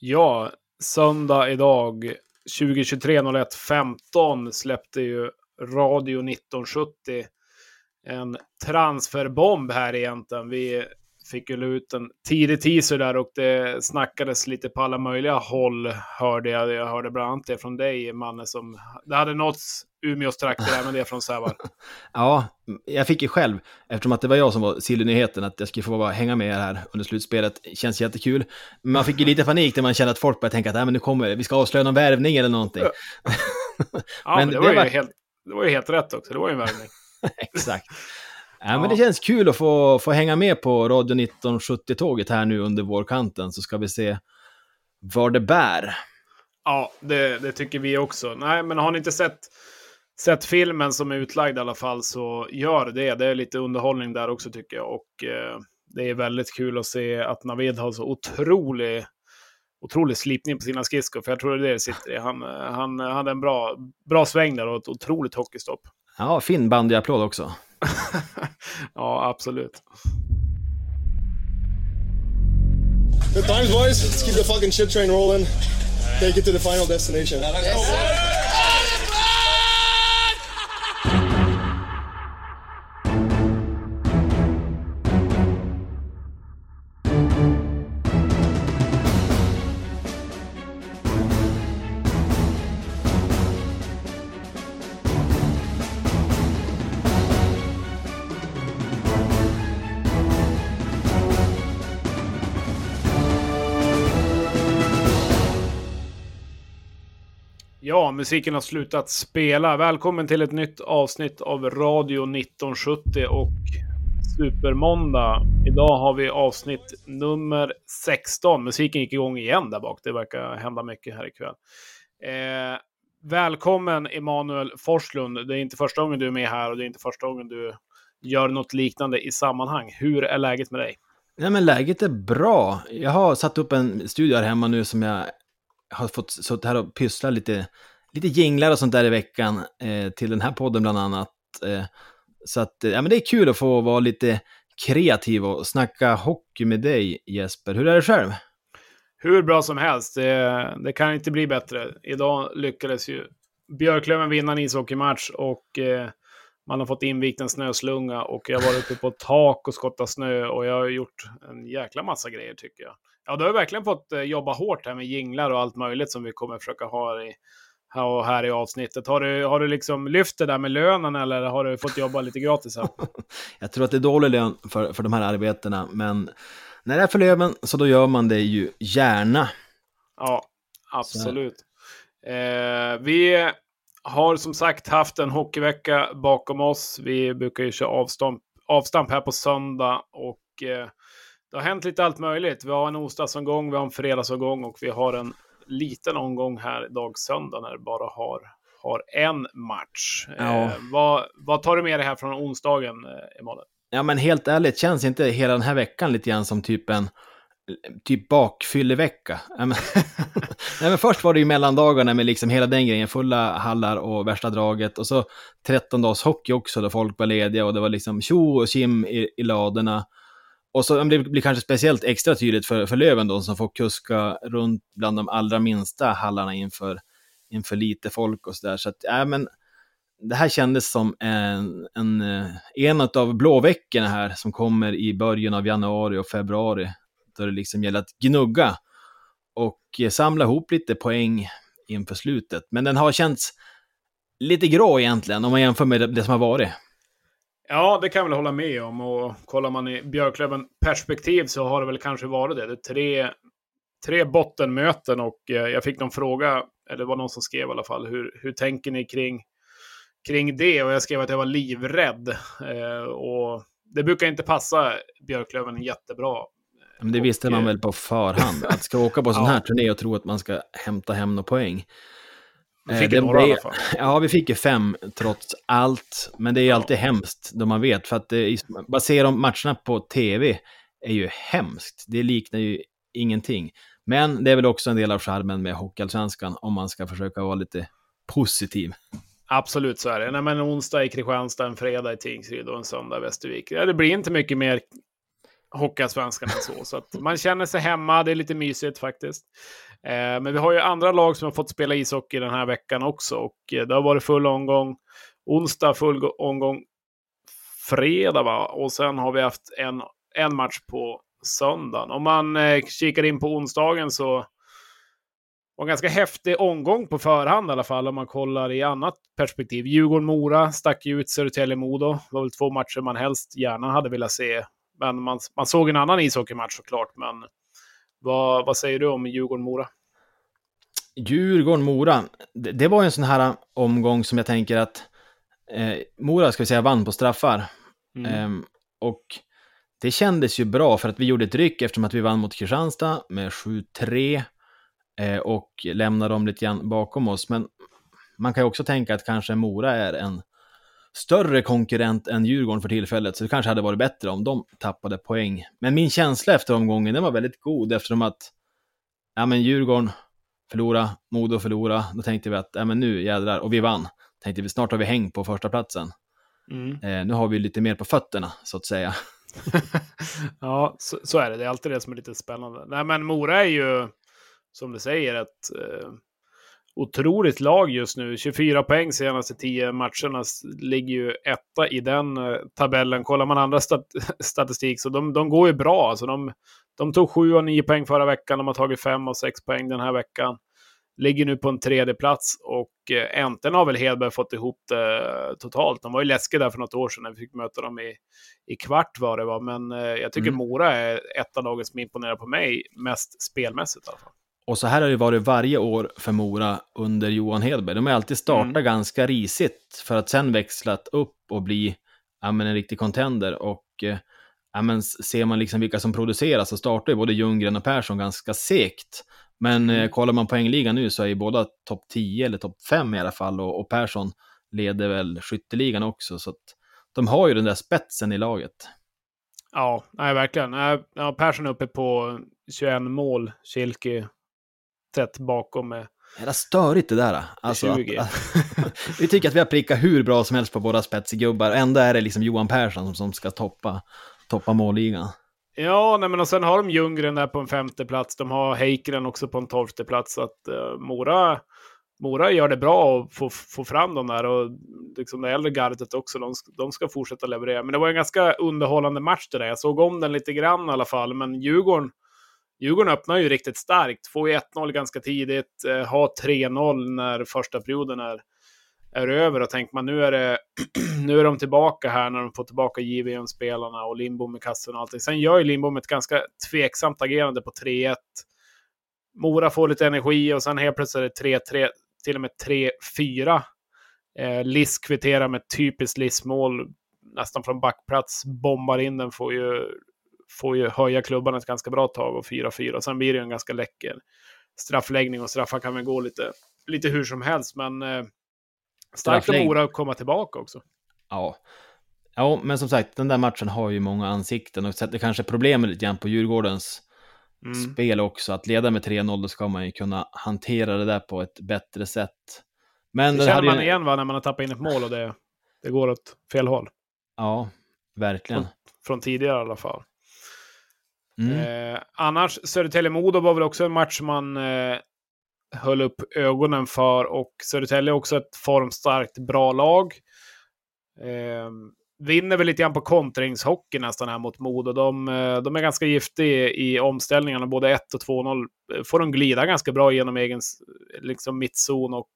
Ja, söndag idag 2023 01 15 släppte ju Radio 1970 en transferbomb här egentligen. Vi fick ju ut en tidig teaser där och det snackades lite på alla möjliga håll hörde jag. Jag hörde bland annat det från dig, Manne, som det hade nåtts Umeås trakter, även det från Sävar. ja, jag fick ju själv, eftersom att det var jag som var Silly-nyheten, att jag skulle få bara hänga med här under slutspelet. Känns jättekul. Men man fick ju lite panik när man kände att folk började tänka att men nu kommer vi ska avslöja någon värvning eller någonting. Ja, ja men, det, var det, var... Ju helt, det var ju helt rätt också, det var ju en värvning. Exakt. Ja, men det känns kul att få, få hänga med på Radio 1970-tåget här nu under vårkanten, så ska vi se var det bär. Ja, det, det, tycker vi också. Nej, men har ni inte sett, sett filmen som är utlagd i alla fall så gör det. Det är lite underhållning där också tycker jag. Och eh, det är väldigt kul att se att Navid har så otrolig, otrolig slipning på sina skridskor. För jag tror det är det sitter i. Han, han hade en bra, bra sväng där och ett otroligt hockeystopp. Ja, fin bandyapplåd också. ja, absolut. Good times, boys. Let's keep the fucking shit train rolling. Take it to the final destination. Yes, Ja, musiken har slutat spela. Välkommen till ett nytt avsnitt av Radio 1970 och Supermåndag. Idag har vi avsnitt nummer 16. Musiken gick igång igen där bak. Det verkar hända mycket här ikväll. Eh, välkommen Emanuel Forslund. Det är inte första gången du är med här och det är inte första gången du gör något liknande i sammanhang. Hur är läget med dig? Nej, men läget är bra. Jag har satt upp en studio här hemma nu som jag har fått suttit här och pyssla lite, lite jinglar och sånt där i veckan eh, till den här podden bland annat. Eh, så att, eh, ja men det är kul att få vara lite kreativ och snacka hockey med dig Jesper. Hur är det själv? Hur bra som helst. Det, det kan inte bli bättre. Idag lyckades ju Björklöven vinna en ishockeymatch och eh, man har fått invikt en snöslunga och jag har varit uppe på tak och skottat snö och jag har gjort en jäkla massa grejer tycker jag. Ja, du har verkligen fått eh, jobba hårt här med jinglar och allt möjligt som vi kommer försöka ha i, här, här i avsnittet. Har du, har du liksom lyft det där med lönen eller har du fått jobba lite gratis här? jag tror att det är dålig lön för, för de här arbetena, men när det är för löven så då gör man det ju gärna. Ja, absolut. Eh, vi har som sagt haft en hockeyvecka bakom oss. Vi brukar ju köra avstamp, avstamp här på söndag och eh, det har hänt lite allt möjligt. Vi har en onsdagsomgång, vi har en fredagsomgång och vi har en liten omgång här idag söndag när det bara har, har en match. Ja. Eh, vad, vad tar du med dig här från onsdagen, eh, Emanuel? Ja, men helt ärligt, känns inte hela den här veckan lite grann som typ en typ bakfyllevecka. Nej, men först var det ju mellandagarna med liksom hela den grejen, fulla hallar och värsta draget. Och så 13 dagars hockey också, då folk var lediga och det var liksom tjo och kim i, i ladorna. Och så det blir kanske speciellt extra tydligt för, för Löven då, som får kuska runt bland de allra minsta hallarna inför, inför lite folk och sådär. Så att, äh, men, det här kändes som en, en, eh, en av blåveckorna här som kommer i början av januari och februari. Då det liksom gäller att gnugga och eh, samla ihop lite poäng inför slutet. Men den har känts lite grå egentligen om man jämför med det som har varit. Ja, det kan jag väl hålla med om. Och kollar man i Björklöven-perspektiv så har det väl kanske varit det. Det tre, tre bottenmöten och eh, jag fick någon fråga, eller det var någon som skrev i alla fall, hur, hur tänker ni kring, kring det? Och jag skrev att jag var livrädd. Eh, och det brukar inte passa Björklöven jättebra. Men det visste och, man väl på förhand, att ska åka på sån här turné och tro att man ska hämta hem några poäng. Vi eh, fick det några blev, i alla fall. Ja, vi fick ju fem trots allt. Men det är ju ja. alltid hemskt då man vet. För att det, bara se de matcherna på tv är ju hemskt. Det liknar ju ingenting. Men det är väl också en del av skärmen med Hockeyallsvenskan om man ska försöka vara lite positiv. Absolut så är det. Nej, men en onsdag i Kristianstad, en fredag i Tingsryd och en söndag i Västervik. Ja, det blir inte mycket mer Hockeyallsvenskan än så. Så att man känner sig hemma, det är lite mysigt faktiskt. Eh, men vi har ju andra lag som har fått spela ishockey den här veckan också och eh, det har varit full omgång onsdag, full omgång fredag va? Och sen har vi haft en, en match på söndagen. Om man eh, kikar in på onsdagen så var en ganska häftig omgång på förhand i alla fall om man kollar i annat perspektiv. Djurgården-Mora stack ju ut Södertälje-Modo. Det var väl två matcher man helst gärna hade velat se. Men man, man såg en annan ishockeymatch såklart. Men vad, vad säger du om Djurgården-Mora? Djurgården-Mora, det, det, var en sån här omgång som jag tänker att eh, Mora, ska vi säga, vann på straffar. Mm. Eh, och det kändes ju bra för att vi gjorde ett ryck eftersom att vi vann mot Kristianstad med 7-3 eh, och lämnade dem lite grann bakom oss. Men man kan ju också tänka att kanske Mora är en större konkurrent än Djurgården för tillfället, så det kanske hade varit bättre om de tappade poäng. Men min känsla efter omgången, den var väldigt god eftersom att ja, men Djurgården förlora, Modo förlora, då tänkte vi att ja, men nu jädrar, och vi vann. Tänkte vi snart har vi häng på första platsen. Mm. Eh, nu har vi lite mer på fötterna, så att säga. ja, så, så, är det. Det är alltid det som är lite spännande. Nej, men Mora är ju, som du säger, ett eh, otroligt lag just nu. 24 poäng senaste 10 matcherna ligger ju etta i den eh, tabellen. Kollar man andra stat statistik så de, de går ju bra. Alltså de, de tog 7 och 9 poäng förra veckan. De har tagit 5 och 6 poäng den här veckan. Ligger nu på en tredje plats och eh, äntligen har väl Hedberg fått ihop det totalt. De var ju läskiga där för något år sedan när vi fick möta dem i, i kvart var det var. Men eh, jag tycker mm. Mora är ett av lagen som imponerar på mig mest spelmässigt i alla fall. Och så här har det varit varje år för Mora under Johan Hedberg. De har alltid startat mm. ganska risigt för att sen växlat upp och bli ja, men en riktig contender. Och eh, ja, men ser man liksom vilka som producerar så startar ju både Ljunggren och Persson ganska segt. Men eh, mm. kollar man poängligan nu så är ju båda topp 10 eller topp 5 i alla fall och, och Persson leder väl skytteligan också. Så att de har ju den där spetsen i laget. Ja, nej, verkligen. Ja, Persson är uppe på 21 mål, Kilke tätt bakom med är det störigt det där? Alltså, att, att, vi tycker att vi har prickat hur bra som helst på våra spetsgubbar, ändå är det liksom Johan Persson som, som ska toppa, toppa målligan. Ja, nej, men och sen har de Ljunggren där på en femte plats. De har Heikkinen också på en tolfte plats. Så att uh, Mora, Mora gör det bra att få, få fram dem där. Och liksom det äldre gardet också, de, de ska fortsätta leverera. Men det var en ganska underhållande match det där. Jag såg om den lite grann i alla fall. Men Djurgården, Djurgården öppnar ju riktigt starkt. Får ju 1-0 ganska tidigt. Eh, har 3-0 när första perioden är är över och tänker man nu är, det, nu är de tillbaka här när de får tillbaka JVM-spelarna och Lindbom i kassen och allting. Sen gör ju Lindbom ett ganska tveksamt agerande på 3-1. Mora får lite energi och sen helt plötsligt är det 3-3, till och med 3-4. Eh, Liss kvitterar med typiskt Liss-mål, nästan från backplats, bombar in den, får ju, får ju höja klubban ett ganska bra tag och 4-4. Sen blir det en ganska läcker straffläggning och straffar kan väl gå lite, lite hur som helst, men eh, Starkt av Mora att komma tillbaka också. Ja. Ja, men som sagt, den där matchen har ju många ansikten och sätter kanske problemet lite grann på Djurgårdens mm. spel också. Att leda med 3-0, då ska man ju kunna hantera det där på ett bättre sätt. Men det känner man ju... igen va, när man har tappat in ett mål och det, det går åt fel håll. Ja, verkligen. Från, från tidigare i alla fall. Mm. Eh, annars, Södertälje-Modo var väl också en match man eh, höll upp ögonen för. Och Södertälje är också ett formstarkt, bra lag. Eh, vinner väl lite grann på kontringshockey nästan här mot Modo. De, eh, de är ganska giftiga i omställningarna, både 1 och 2-0. Eh, får de glida ganska bra genom egen liksom, mittzon och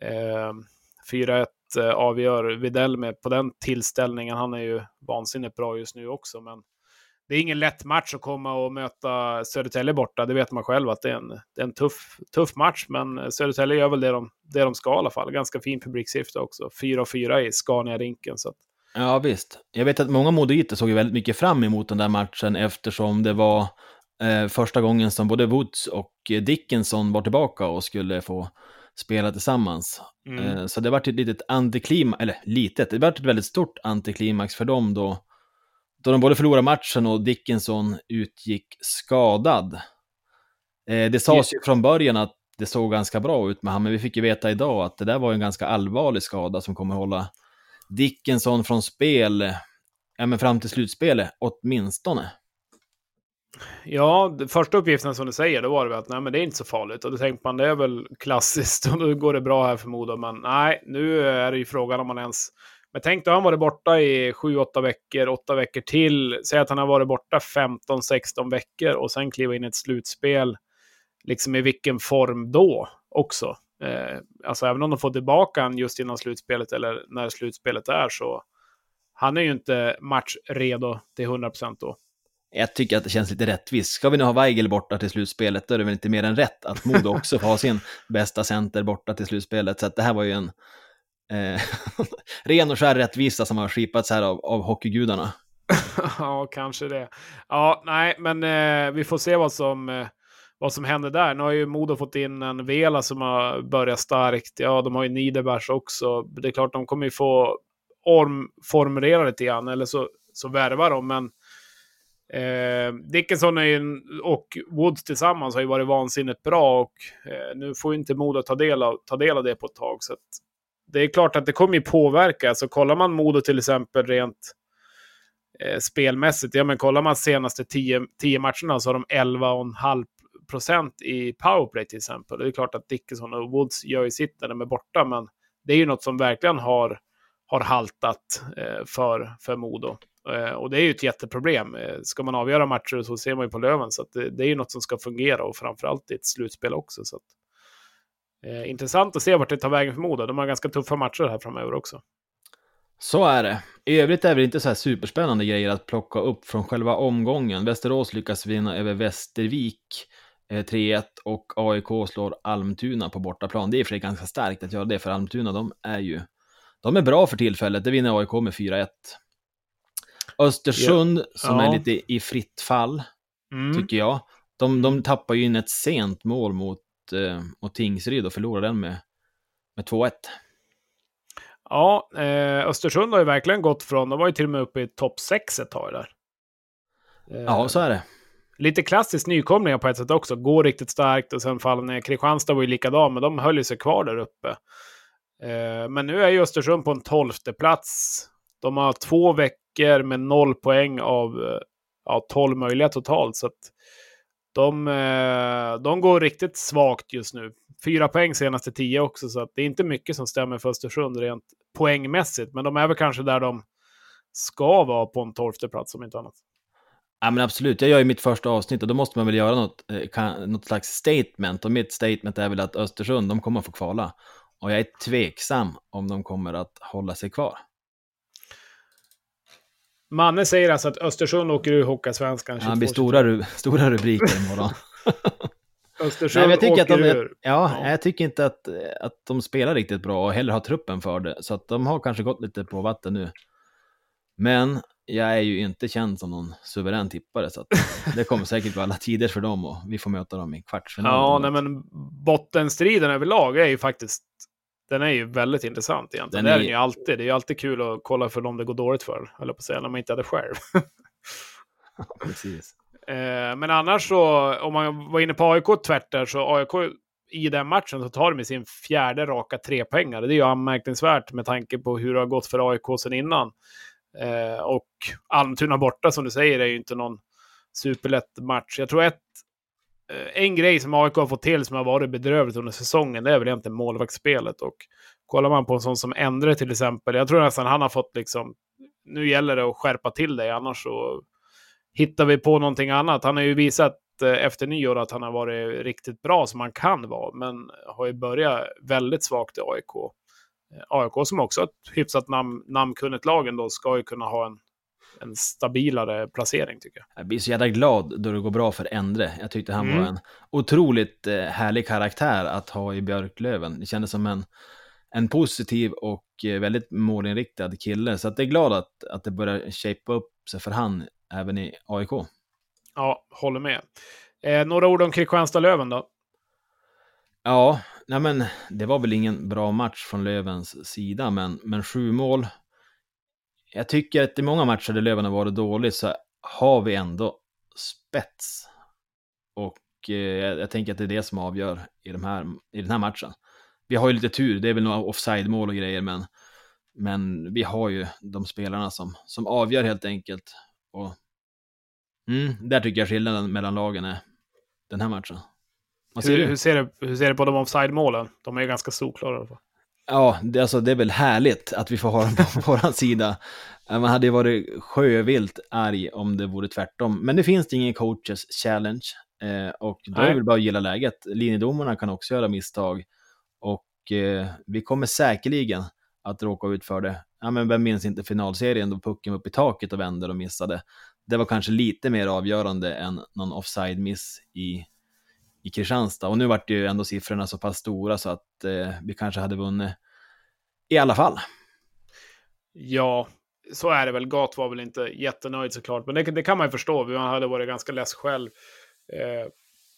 ehm, eh, 4-1 avgör Videll med på den tillställningen. Han är ju vansinnigt bra just nu också, men det är ingen lätt match att komma och möta Södertälje borta. Det vet man själv att det är en, det är en tuff, tuff match. Men Södertälje gör väl det de, det de ska i alla fall. Ganska fin publiksiffra också. 4-4 i Scania-rinken. Så att... Ja, visst. Jag vet att många moditer såg väldigt mycket fram emot den där matchen eftersom det var eh, första gången som både Woods och Dickinson var tillbaka och skulle få spela tillsammans. Mm. Eh, så det var ett litet antiklimax, eller litet, det var ett väldigt stort antiklimax för dem då då de både förlorade matchen och Dickinson utgick skadad. Eh, det sades ju från början att det såg ganska bra ut med honom, men vi fick ju veta idag att det där var en ganska allvarlig skada som kommer hålla Dickinson från spel, ja men fram till slutspelet åtminstone. Ja, första uppgiften som du säger, då var det att nej, men det är inte så farligt. Och då tänkte man, det är väl klassiskt och då går det bra här förmodar Men nej, nu är det ju frågan om man ens... Men tänk då han varit borta i 7-8 veckor, 8 veckor till. Säg att han har varit borta 15-16 veckor och sen kliva in i ett slutspel. Liksom i vilken form då också? Eh, alltså även om de får tillbaka han just innan slutspelet eller när slutspelet är så han är ju inte matchredo till 100% då. Jag tycker att det känns lite rättvist. Ska vi nu ha Weigel borta till slutspelet, då är det väl inte mer än rätt att Modo också får ha sin bästa center borta till slutspelet. Så att det här var ju en eh, ren och skär rättvisa som har skipats här av, av hockeygudarna. ja, kanske det. Ja, nej, men eh, vi får se vad som, eh, vad som händer där. Nu har ju Modo fått in en Vela som har börjat starkt. Ja, de har ju Niederbergs också. Det är klart, de kommer ju få omformulera lite grann, eller så, så värvar de, men Eh, Dickinson ju, och Woods tillsammans har ju varit vansinnigt bra och eh, nu får ju inte Modo ta del, av, ta del av det på ett tag. Så att det är klart att det kommer ju påverka. Alltså kollar man Modo till exempel rent eh, spelmässigt, ja men kollar man senaste 10 matcherna så har de 11,5 procent i powerplay till exempel. Det är klart att Dickinson och Woods gör ju sitt när de är borta, men det är ju något som verkligen har, har haltat eh, för, för Modo. Eh, och det är ju ett jätteproblem. Eh, ska man avgöra matcher så ser man ju på Löven. Så det, det, är ju något som ska fungera och framförallt i ett slutspel också. Så att, eh, intressant att se vart det tar vägen för Modo. De har ganska tuffa matcher här framöver också. Så är det. I övrigt är det inte så här superspännande grejer att plocka upp från själva omgången. Västerås lyckas vinna över Västervik 3-1 och AIK slår Almtuna på bortaplan. Det är för sig ganska starkt att göra det, för Almtuna de är ju de är bra för tillfället. Det vinner AIK med 4-1. Östersund, ja. som ja. är lite i fritt fall, mm. tycker jag. De, de tappar ju in ett sent mål mot, eh, mot Tingsryd och förlorar den med, med 2-1. Ja, eh, Östersund har ju verkligen gått från, de var ju till och med uppe i topp 6 ett tag där. Eh, ja, så är det. Lite klassiskt nykomlingar på ett sätt också. Går riktigt starkt och sen faller ner. Kristianstad var ju likadan, men de höll ju sig kvar där uppe. Eh, men nu är ju Östersund på en tolfte plats. De har två veckor med noll poäng av eh, ja, 12 möjliga totalt. Så de, eh, de går riktigt svagt just nu. Fyra poäng senaste tio också, så det är inte mycket som stämmer för Östersund rent poängmässigt. Men de är väl kanske där de ska vara på en tolfte plats om inte annat. Ja men absolut, jag gör ju mitt första avsnitt och då måste man väl göra något, eh, kan, något slags statement. Och mitt statement är väl att Östersund, de kommer att få kvala. Och jag är tveksam om de kommer att hålla sig kvar. Manne säger alltså att Östersund åker ur Hockeysvenskan. Ja, det blir stora, stora rubriker imorgon. Östersund Nej, jag tycker åker att de, ur. Ja, ja, jag tycker inte att, att de spelar riktigt bra och heller har truppen för det. Så att de har kanske gått lite på vatten nu. Men jag är ju inte känd som någon suverän tippare, så det kommer säkert vara alla tider för dem och vi får möta dem i kvartsfinalen. Ja, nej, men bottenstriden överlag är ju faktiskt den är ju väldigt intressant egentligen. Den är... Det är den ju alltid. Det är ju alltid kul att kolla för dem det går dåligt för, eller på att säga, när man inte hade själv. Precis. Eh, men annars så, om man var inne på AIK tvärt där, så AIK i den matchen så tar de med sin fjärde raka trepoängare. Det är ju anmärkningsvärt med tanke på hur det har gått för AIK sen innan. Eh, och Almtuna borta, som du säger, är ju inte någon superlätt match. Jag tror ett Eh, en grej som AIK har fått till som har varit bedrövligt under säsongen, det är väl egentligen målvaktsspelet. Och kollar man på en sån som Endre till exempel, jag tror nästan han har fått liksom, nu gäller det att skärpa till det, annars så hittar vi på någonting annat. Han har ju visat eh, efter nyår att han har varit riktigt bra som han kan vara, men har ju börjat väldigt svagt i AIK. Eh, AIK som också har ett hyfsat nam namnkunnigt lag ändå, ska ju kunna ha en en stabilare placering tycker jag. Jag blir så jävla glad då det går bra för Endre. Jag tyckte han mm. var en otroligt eh, härlig karaktär att ha i Björklöven. Det kändes som en, en positiv och eh, väldigt målinriktad kille. Så att jag är glad att, att det börjar shape upp sig för han även i AIK. Ja, håller med. Eh, några ord om Kristianstad-Löven då? Ja, nej men det var väl ingen bra match från Lövens sida, men, men sju mål jag tycker att i många matcher där Löven har varit dåligt så har vi ändå spets. Och eh, jag tänker att det är det som avgör i, de här, i den här matchen. Vi har ju lite tur, det är väl några offside-mål och grejer, men, men vi har ju de spelarna som, som avgör helt enkelt. Och Mm, där tycker jag skillnaden mellan lagen är den här matchen. Hur, hur, ser du, hur ser du på de offside-målen? De är ju ganska solklara i alla fall. Ja, det, alltså, det är väl härligt att vi får ha dem på vår sida. Man hade ju varit sjövilt arg om det vore tvärtom. Men det finns det ingen coaches challenge. Eh, och då Nej. är det väl bara att gilla läget. Linjedomarna kan också göra misstag. Och eh, vi kommer säkerligen att råka ut för det. Ja, men vem minns inte finalserien då pucken var upp i taket och vände och missade. Det var kanske lite mer avgörande än någon offside-miss i, i Kristianstad. Och nu vart ju ändå siffrorna så pass stora så att eh, vi kanske hade vunnit i alla fall. Ja, så är det väl. Gat var väl inte jättenöjd såklart, men det, det kan man ju förstå. Man hade varit ganska less själv. Eh,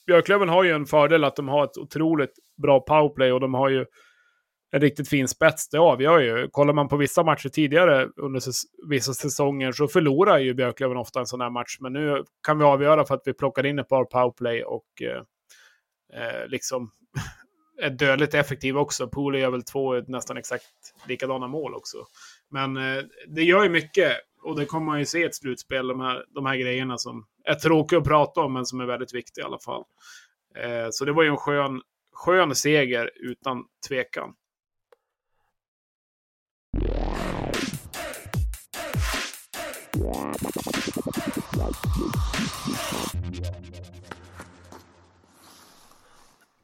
Björklöven har ju en fördel att de har ett otroligt bra powerplay och de har ju en riktigt fin spets. Det avgör ju. Kollar man på vissa matcher tidigare under säs vissa säsonger så förlorar ju Björklöven ofta en sån här match. Men nu kan vi avgöra för att vi plockar in ett par powerplay och eh, eh, liksom är dödligt effektiv också. Pooley gör väl två nästan exakt likadana mål också. Men eh, det gör ju mycket och det kommer man ju se i ett slutspel, de här, de här grejerna som är tråkiga att prata om, men som är väldigt viktiga i alla fall. Eh, så det var ju en skön, skön seger utan tvekan.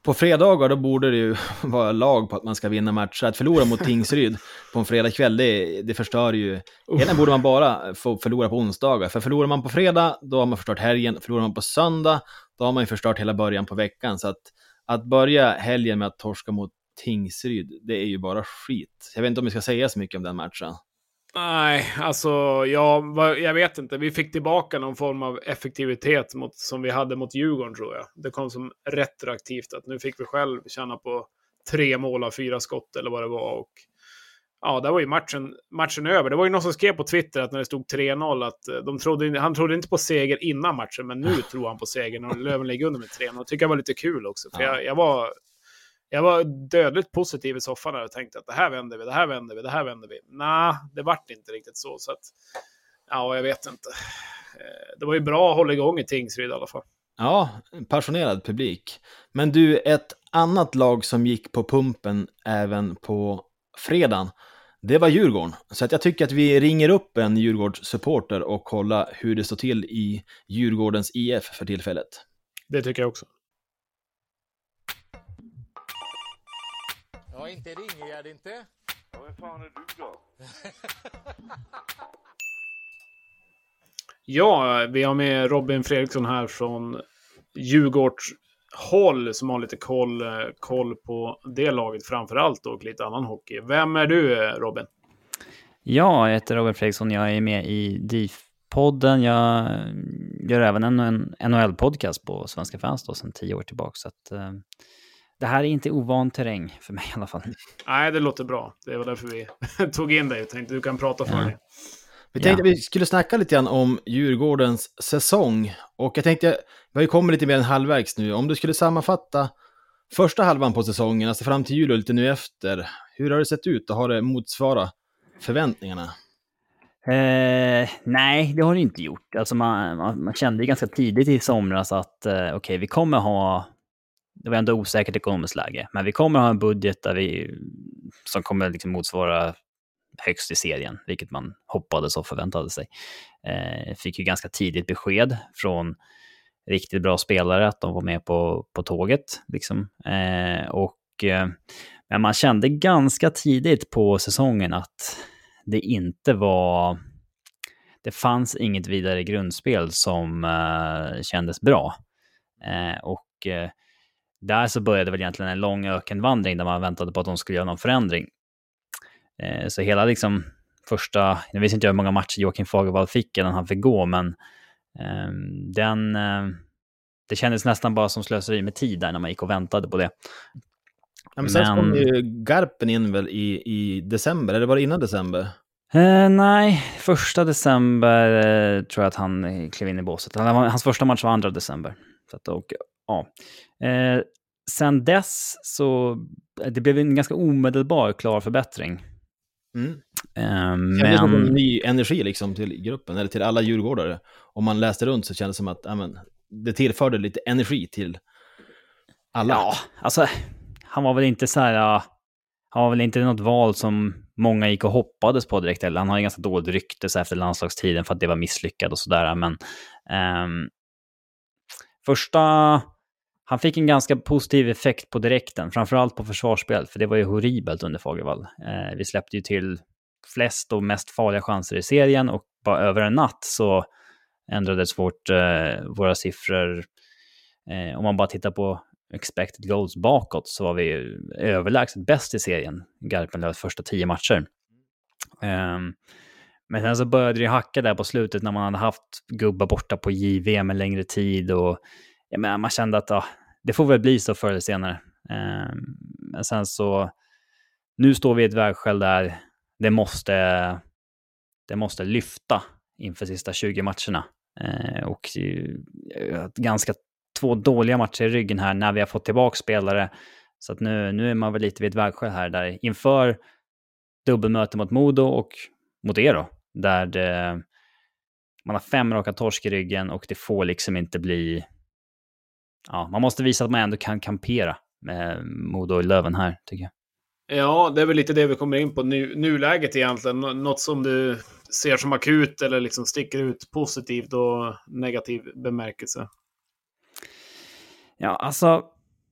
På fredagar då borde det ju vara lag på att man ska vinna matcher. Att förlora mot Tingsryd på en fredagkväll, det, det förstör ju... Egentligen borde man bara få förlora på onsdagar. För förlorar man på fredag, då har man förstört helgen. Förlorar man på söndag, då har man ju förstört hela början på veckan. Så att, att börja helgen med att torska mot Tingsryd, det är ju bara skit. Jag vet inte om vi ska säga så mycket om den matchen. Nej, alltså ja, jag vet inte. Vi fick tillbaka någon form av effektivitet mot, som vi hade mot Djurgården tror jag. Det kom som retroaktivt att nu fick vi själv känna på tre mål av fyra skott eller vad det var. Och, ja, där var ju matchen, matchen över. Det var ju någon som skrev på Twitter att när det stod 3-0 att eh, de trodde, han trodde inte på seger innan matchen, men nu tror han på seger när Löven ligger under med 3-0. Det tycker jag var lite kul också, för ja. jag, jag var jag var dödligt positiv i soffan och tänkte att det här vänder vi, det här vänder vi, det här vänder vi. Nej, det vart inte riktigt så. så att, ja, jag vet inte. Eh, det var ju bra att hålla igång i Tingsryd i alla fall. Ja, passionerad publik. Men du, ett annat lag som gick på pumpen även på fredagen, det var Djurgården. Så att jag tycker att vi ringer upp en Djurgårdssupporter och kollar hur det står till i Djurgårdens IF för tillfället. Det tycker jag också. Inte Ringegärd inte. Ja, vem fan är du då? ja, vi har med Robin Fredriksson här från Djurgårds håll som har lite koll, koll på det laget framför allt och lite annan hockey. Vem är du Robin? Ja, jag heter Robin Fredriksson. Jag är med i DIF-podden. Jag gör även en NHL-podcast på Svenska fans då, sedan tio år tillbaka. Så att, eh, det här är inte ovan terräng för mig i alla fall. Nej, det låter bra. Det var därför vi tog in dig och tänkte du kan prata för ja. dig. Vi tänkte ja. vi skulle snacka lite grann om Djurgårdens säsong. Och jag tänkte, vi har ju kommit lite mer än halvvägs nu. Om du skulle sammanfatta första halvan på säsongen, alltså fram till jul och lite nu efter. Hur har det sett ut och har det motsvarat förväntningarna? Eh, nej, det har det inte gjort. Alltså man, man, man kände ganska tidigt i somras att eh, okej, okay, vi kommer ha det var ändå osäkert ekonomiskt läge, men vi kommer ha en budget där vi, som kommer liksom motsvara högst i serien, vilket man hoppades och förväntade sig. Eh, fick ju ganska tidigt besked från riktigt bra spelare att de var med på, på tåget. Liksom. Eh, och, eh, men man kände ganska tidigt på säsongen att det inte var... Det fanns inget vidare grundspel som eh, kändes bra. Eh, och eh, där så började väl egentligen en lång ökenvandring där man väntade på att de skulle göra någon förändring. Eh, så hela liksom första, jag vet inte hur många matcher Joakim Fagervall fick innan han fick gå, men ehm, den, eh, det kändes nästan bara som slöseri med tid där när man gick och väntade på det. Ja, men sen men... kom ju Garpen in väl i, i december, eller var det innan december? Eh, nej, första december eh, tror jag att han klev in i båset. Hans första match var andra december. Så att, och, ja. Eh, sen dess så det blev en ganska omedelbar klar förbättring. Mm. Eh, Kändes som en men ny energi liksom till gruppen, eller till alla djurgårdare. Om man läste runt så kändes det som att ja, men, det tillförde lite energi till alla. ja, alltså han var väl inte så här... Han var väl inte något val som många gick och hoppades på direkt. Eller han har ju ganska dåligt rykte så efter landslagstiden för att det var misslyckat och sådär. Men ehm, första... Han fick en ganska positiv effekt på direkten, framförallt på försvarsspel, för det var ju horribelt under Fagervall. Eh, vi släppte ju till flest och mest farliga chanser i serien och bara över en natt så ändrades vårt, eh, våra siffror. Eh, om man bara tittar på expected goals bakåt så var vi överlägset bäst i serien, Garpenlövs första tio matcher. Ehm, men sen så började det hacka där på slutet när man hade haft gubbar borta på JVM en längre tid och jag menar, man kände att ah, det får väl bli så förr eller senare. Eh, men sen så, nu står vi i ett vägskäl där det måste, det måste lyfta inför sista 20 matcherna. Ehm, eh, och ganska två dåliga matcher i ryggen här när vi har fått tillbaka spelare. Så att nu, nu är man väl lite vid ett vägskäl här där inför dubbelmöte mot Modo och mot er då, där det, man har fem raka torsk i ryggen och det får liksom inte bli... Ja, man måste visa att man ändå kan kampera med Modo och Löven här, tycker jag. Ja, det är väl lite det vi kommer in på nu, nuläget egentligen. Nå- Något som du ser som akut eller liksom sticker ut positivt och negativ bemärkelse. Ja, alltså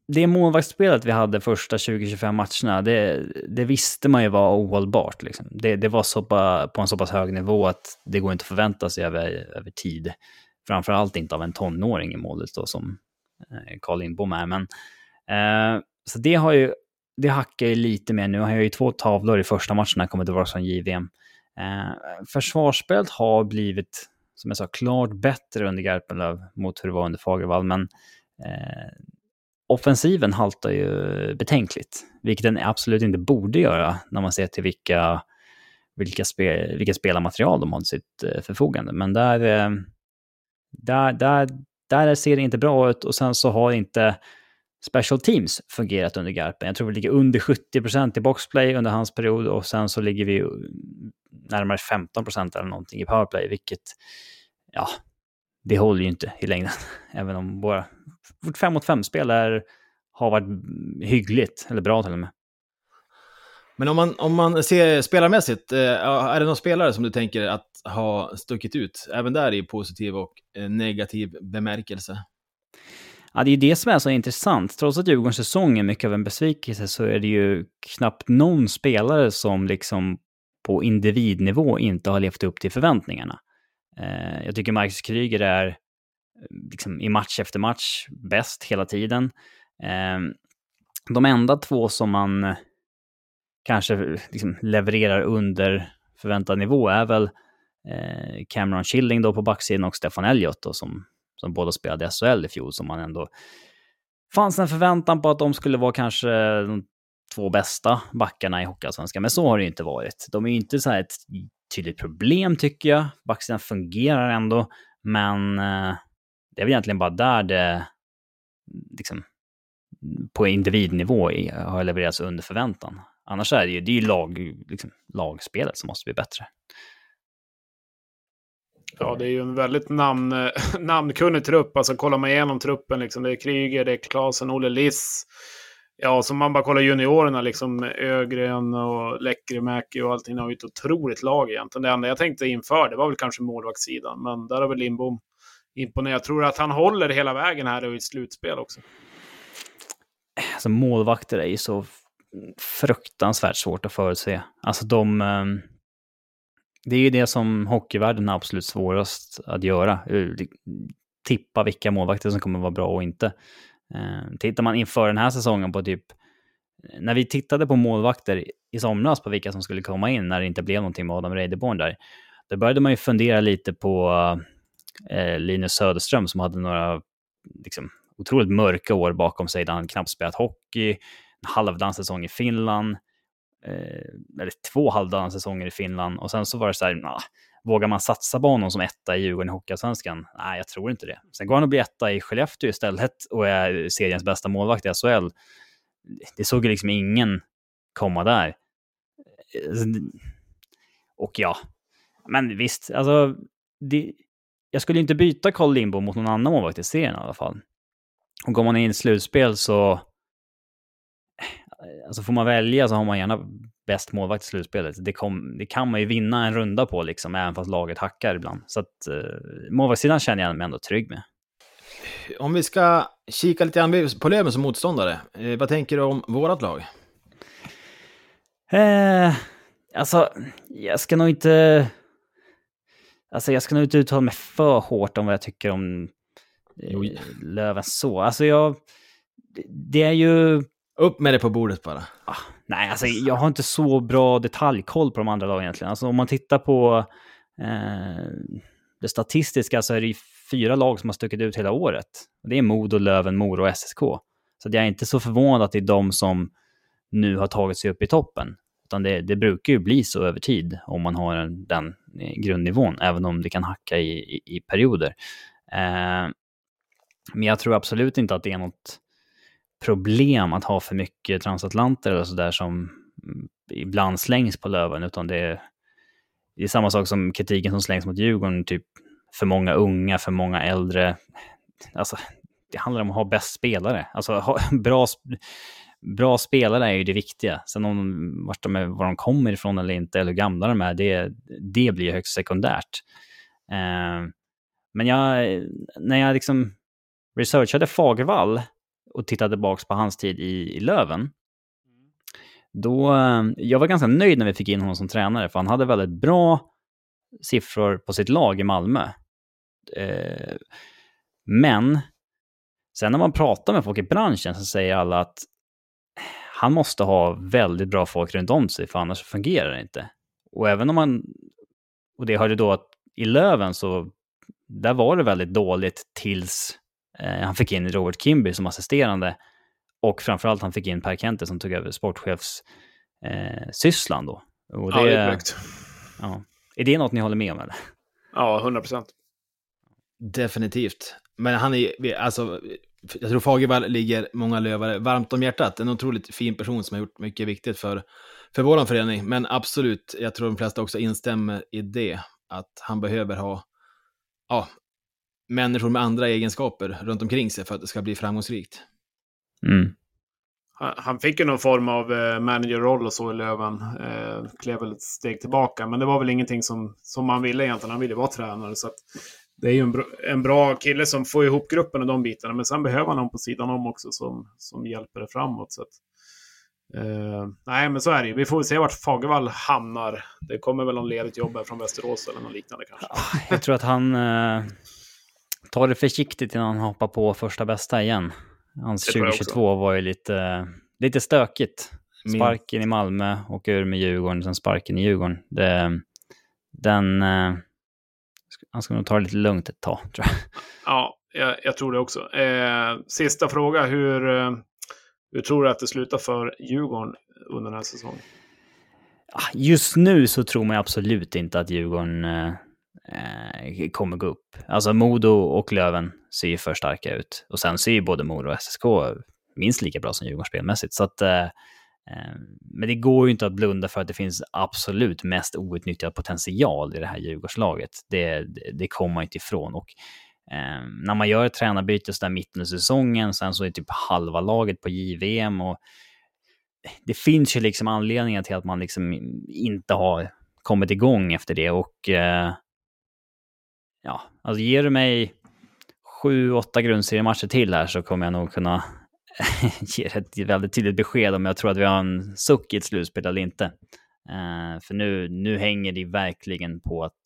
det målvaktsspelet vi hade första 20-25 matcherna, det, det visste man ju var ohållbart. Liksom. Det, det var så på, på en så pass hög nivå att det går inte att förvänta sig över, över tid. Framförallt inte av en tonåring i målet då, som eh, Carl Lindbom är. Men, eh, så det har ju, det hackar ju lite mer nu. Han har ju två tavlor i första matchen, kommer det vara som JVM. Eh, försvarsspelet har blivit, som jag sa, klart bättre under Garpenlöv mot hur det var under Fagervall, men eh, offensiven haltar ju betänkligt, vilket den absolut inte borde göra när man ser till vilka, vilka, spe, vilka spelarmaterial de har till sitt eh, förfogande. Men där, eh, där, där, där ser det inte bra ut och sen så har inte special teams fungerat under Garpen. Jag tror vi ligger under 70% i boxplay under hans period och sen så ligger vi närmare 15% eller någonting i powerplay, vilket ja, det håller ju inte i längden. Även om våra vårt 5 mot 5-spel är, har varit hyggligt, eller bra till och med. Men om man, om man ser spelarmässigt, eh, är det någon spelare som du tänker att ha stuckit ut? Även där i positiv och eh, negativ bemärkelse. Ja, det är ju det som är så intressant. Trots att Djurgårdens säsong är mycket av en besvikelse så är det ju knappt någon spelare som liksom på individnivå inte har levt upp till förväntningarna. Eh, jag tycker Marcus Kryger är liksom, i match efter match bäst hela tiden. Eh, de enda två som man kanske liksom, levererar under förväntad nivå är väl eh, Cameron Schilling då på backsidan och Stefan Elliott då, som, som båda spelade i SHL i fjol, som man ändå fanns en förväntan på att de skulle vara kanske de två bästa backarna i Hockeyallsvenskan, men så har det ju inte varit. De är ju inte så här ett tydligt problem tycker jag. Backsidan fungerar ändå, men eh, det är väl egentligen bara där det liksom, på individnivå har levererats under förväntan. Annars är det ju, det är ju lag, liksom, lagspelet som måste bli bättre. Ja, det är ju en väldigt namn, namnkunnig trupp. Alltså kollar man igenom truppen, liksom, det är Kryger, det är Klasen, Olle Liss. Ja, som man bara kollar juniorerna, liksom Ögren och Lekkerimäki och allting. De har ju ett otroligt lag egentligen. Det enda jag tänkte inför, det var väl kanske målvaktssidan. Men där har väl Lindbom imponerat. Jag tror att han håller hela vägen här och i slutspel också. Alltså målvakter är ju så fruktansvärt svårt att förutse. Alltså de... Ehm, det är ju det som hockeyvärlden är absolut svårast att göra. Tippa vilka målvakter som kommer vara bra och inte. Eh, Tittar man inför den här säsongen på typ... När vi tittade på målvakter i somras på vilka som skulle komma in när det inte blev någonting med Adam Reideborn där. Då började man ju fundera lite på eh, Linus Söderström som hade några liksom, otroligt mörka år bakom sig där han knappt spelat hockey, en halvdan säsong i Finland, eh, eller två halvdana säsonger i Finland och sen så var det så här, nah, vågar man satsa på honom som etta i Djurgården i Hockeyallsvenskan? Nej, jag tror inte det. Sen går han och blir etta i Skellefteå istället och är seriens bästa målvakt i SHL. Det såg ju liksom ingen komma där. Och ja, men visst, alltså... Det, jag skulle inte byta Carl Lindbom mot någon annan målvakt i serien i alla fall. Och går man in i slutspel så... Alltså får man välja så har man gärna bäst målvakt i slutspelet. Det, kom, det kan man ju vinna en runda på, liksom, även fast laget hackar ibland. Så att eh, målvaktssidan känner jag mig ändå trygg med. Om vi ska kika lite grann på Löven som motståndare, eh, vad tänker du om vårat lag? Eh, alltså, jag ska nog inte... Alltså jag ska nog inte uttala mig för hårt om vad jag tycker om eh, Löven så. Alltså jag... Det är ju... Upp med det på bordet bara. Ah, nej, alltså jag har inte så bra detaljkoll på de andra lagen egentligen. Alltså om man tittar på eh, det statistiska så är det fyra lag som har stuckit ut hela året. Det är Modo, Löven, Mora och SSK. Så jag är inte så förvånad att det är de som nu har tagit sig upp i toppen. Utan det, det brukar ju bli så över tid om man har en, den eh, grundnivån, även om det kan hacka i, i, i perioder. Eh, men jag tror absolut inte att det är något problem att ha för mycket transatlanter eller sådär som mm, ibland slängs på Löven, utan det är, det är samma sak som kritiken som slängs mot Djurgården, typ för många unga, för många äldre. Alltså, det handlar om att ha bäst spelare. Alltså, ha bra, bra spelare är ju det viktiga. Sen om vart de är, var de kommer ifrån eller inte, eller hur gamla de är, det, det blir högst sekundärt. Eh, men jag, när jag liksom researchade Fagervall och tittade tillbaka på hans tid i, i Löven, då, jag var ganska nöjd när vi fick in honom som tränare, för han hade väldigt bra siffror på sitt lag i Malmö. Eh, men sen när man pratar med folk i branschen så säger alla att han måste ha väldigt bra folk runt om sig, för annars fungerar det inte. Och även om man, och det hörde då att i Löven så, där var det väldigt dåligt tills eh, han fick in Robert Kimby som assisterande och framförallt han fick in Per Kente som tog över sportchefssysslan eh, då. Och det, ja, det är korrekt. Ja. Är det något ni håller med om eller? Ja, 100 procent. Definitivt. Men han är, alltså, jag tror Fagervall ligger många lövare varmt om hjärtat. En otroligt fin person som har gjort mycket viktigt för, för vår förening. Men absolut, jag tror de flesta också instämmer i det. Att han behöver ha ja, människor med andra egenskaper runt omkring sig för att det ska bli framgångsrikt. Mm. Han fick ju någon form av eh, managerroll och så i Löven. Eh, klev väl ett steg tillbaka. Men det var väl ingenting som, som man ville egentligen. Han ville vara tränare. Så det är ju en bra, en bra kille som får ihop gruppen och de bitarna. Men sen behöver han någon på sidan om också som, som hjälper det framåt. Så att, eh, nej, men så är det ju. Vi får väl se vart Fagervall hamnar. Det kommer väl någon ledigt jobb här från Västerås eller något liknande kanske. Jag tror att han eh, tar det försiktigt innan han hoppar på första bästa igen. Hans 2022 var ju lite, lite stökigt. Sparken i Malmö, åka ur med Djurgården, sen sparken i Djurgården. Det, den... Eh, han ska nog ta det lite lugnt ett tag, tror jag. Ja, jag, jag tror det också. Eh, sista fråga. Hur, eh, hur tror du att det slutar för Djurgården under den här säsongen? Ah, just nu så tror man absolut inte att Djurgården eh, kommer gå upp. Alltså Modo och Löven ser ju för starka ut. Och sen ser ju både Modo och SSK minst lika bra som Djurgården spelmässigt. Så att, eh, eh, men det går ju inte att blunda för att det finns absolut mest outnyttjad potential i det här Djurgårdslaget. Det, det, kommer man inte ifrån. Och, eh, när man gör ett tränarbyte sådär mitten av säsongen, sen så är typ halva laget på JVM och det finns ju liksom anledningar till att man liksom inte har kommit igång efter det och eh, ja, alltså ger du mig sju, åtta grundseriematcher till här så kommer jag nog kunna ge ett väldigt tydligt besked om jag tror att vi har en suck i ett slutspel eller inte. Eh, för nu, nu hänger det verkligen på att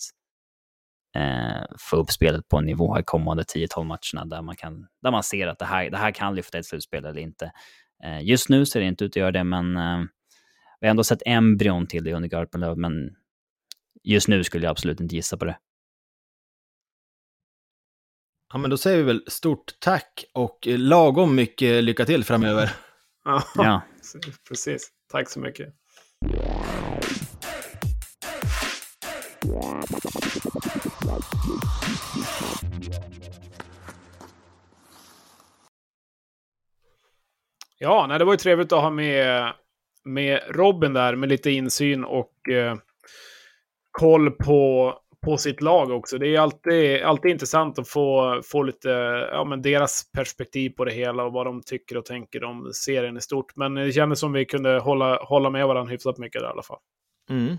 eh, få upp spelet på en nivå här kommande 10-12 matcherna där man, kan, där man ser att det här, det här kan lyfta ett slutspel eller inte. Eh, just nu ser det inte ut att göra det, men eh, vi har ändå sett embryon till det under Garpenlöv, men just nu skulle jag absolut inte gissa på det. Ja, men då säger vi väl stort tack och lagom mycket lycka till framöver. Ja, ja. precis. Tack så mycket. Ja, nej, det var ju trevligt att ha med med Robin där med lite insyn och eh, koll på, på sitt lag också. Det är alltid, alltid intressant att få, få lite, ja men deras perspektiv på det hela och vad de tycker och tänker om serien i stort. Men det kändes som vi kunde hålla, hålla med varandra hyfsat mycket där i alla fall. Mm.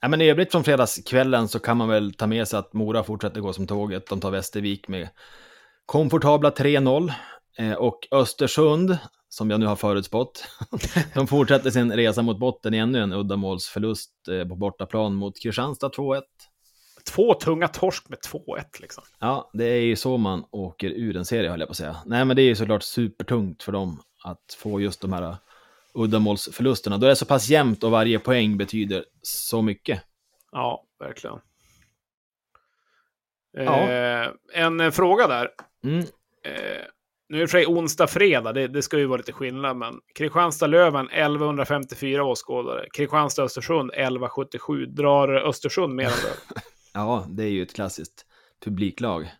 Ja, men i övrigt från fredagskvällen så kan man väl ta med sig att Mora fortsätter gå som tåget. De tar Västervik med komfortabla 3-0. Eh, och Östersund, som jag nu har förutspått, de fortsätter sin resa mot botten i ännu en uddamålsförlust eh, på bortaplan mot Kristianstad 2-1. Två tunga torsk med 2-1 liksom. Ja, det är ju så man åker ur en serie höll jag på att säga. Nej, men det är ju såklart supertungt för dem att få just de här uddamålsförlusterna. Då är det så pass jämnt och varje poäng betyder så mycket. Ja, verkligen. Ja. Eh, en fråga där. Mm. Eh, nu är det för sig onsdag, fredag, det, det ska ju vara lite skillnad, men Kristianstad-Löven 1154 åskådare. Kristianstad-Östersund 1177. Drar Östersund mer än det? Ja, det är ju ett klassiskt publiklag.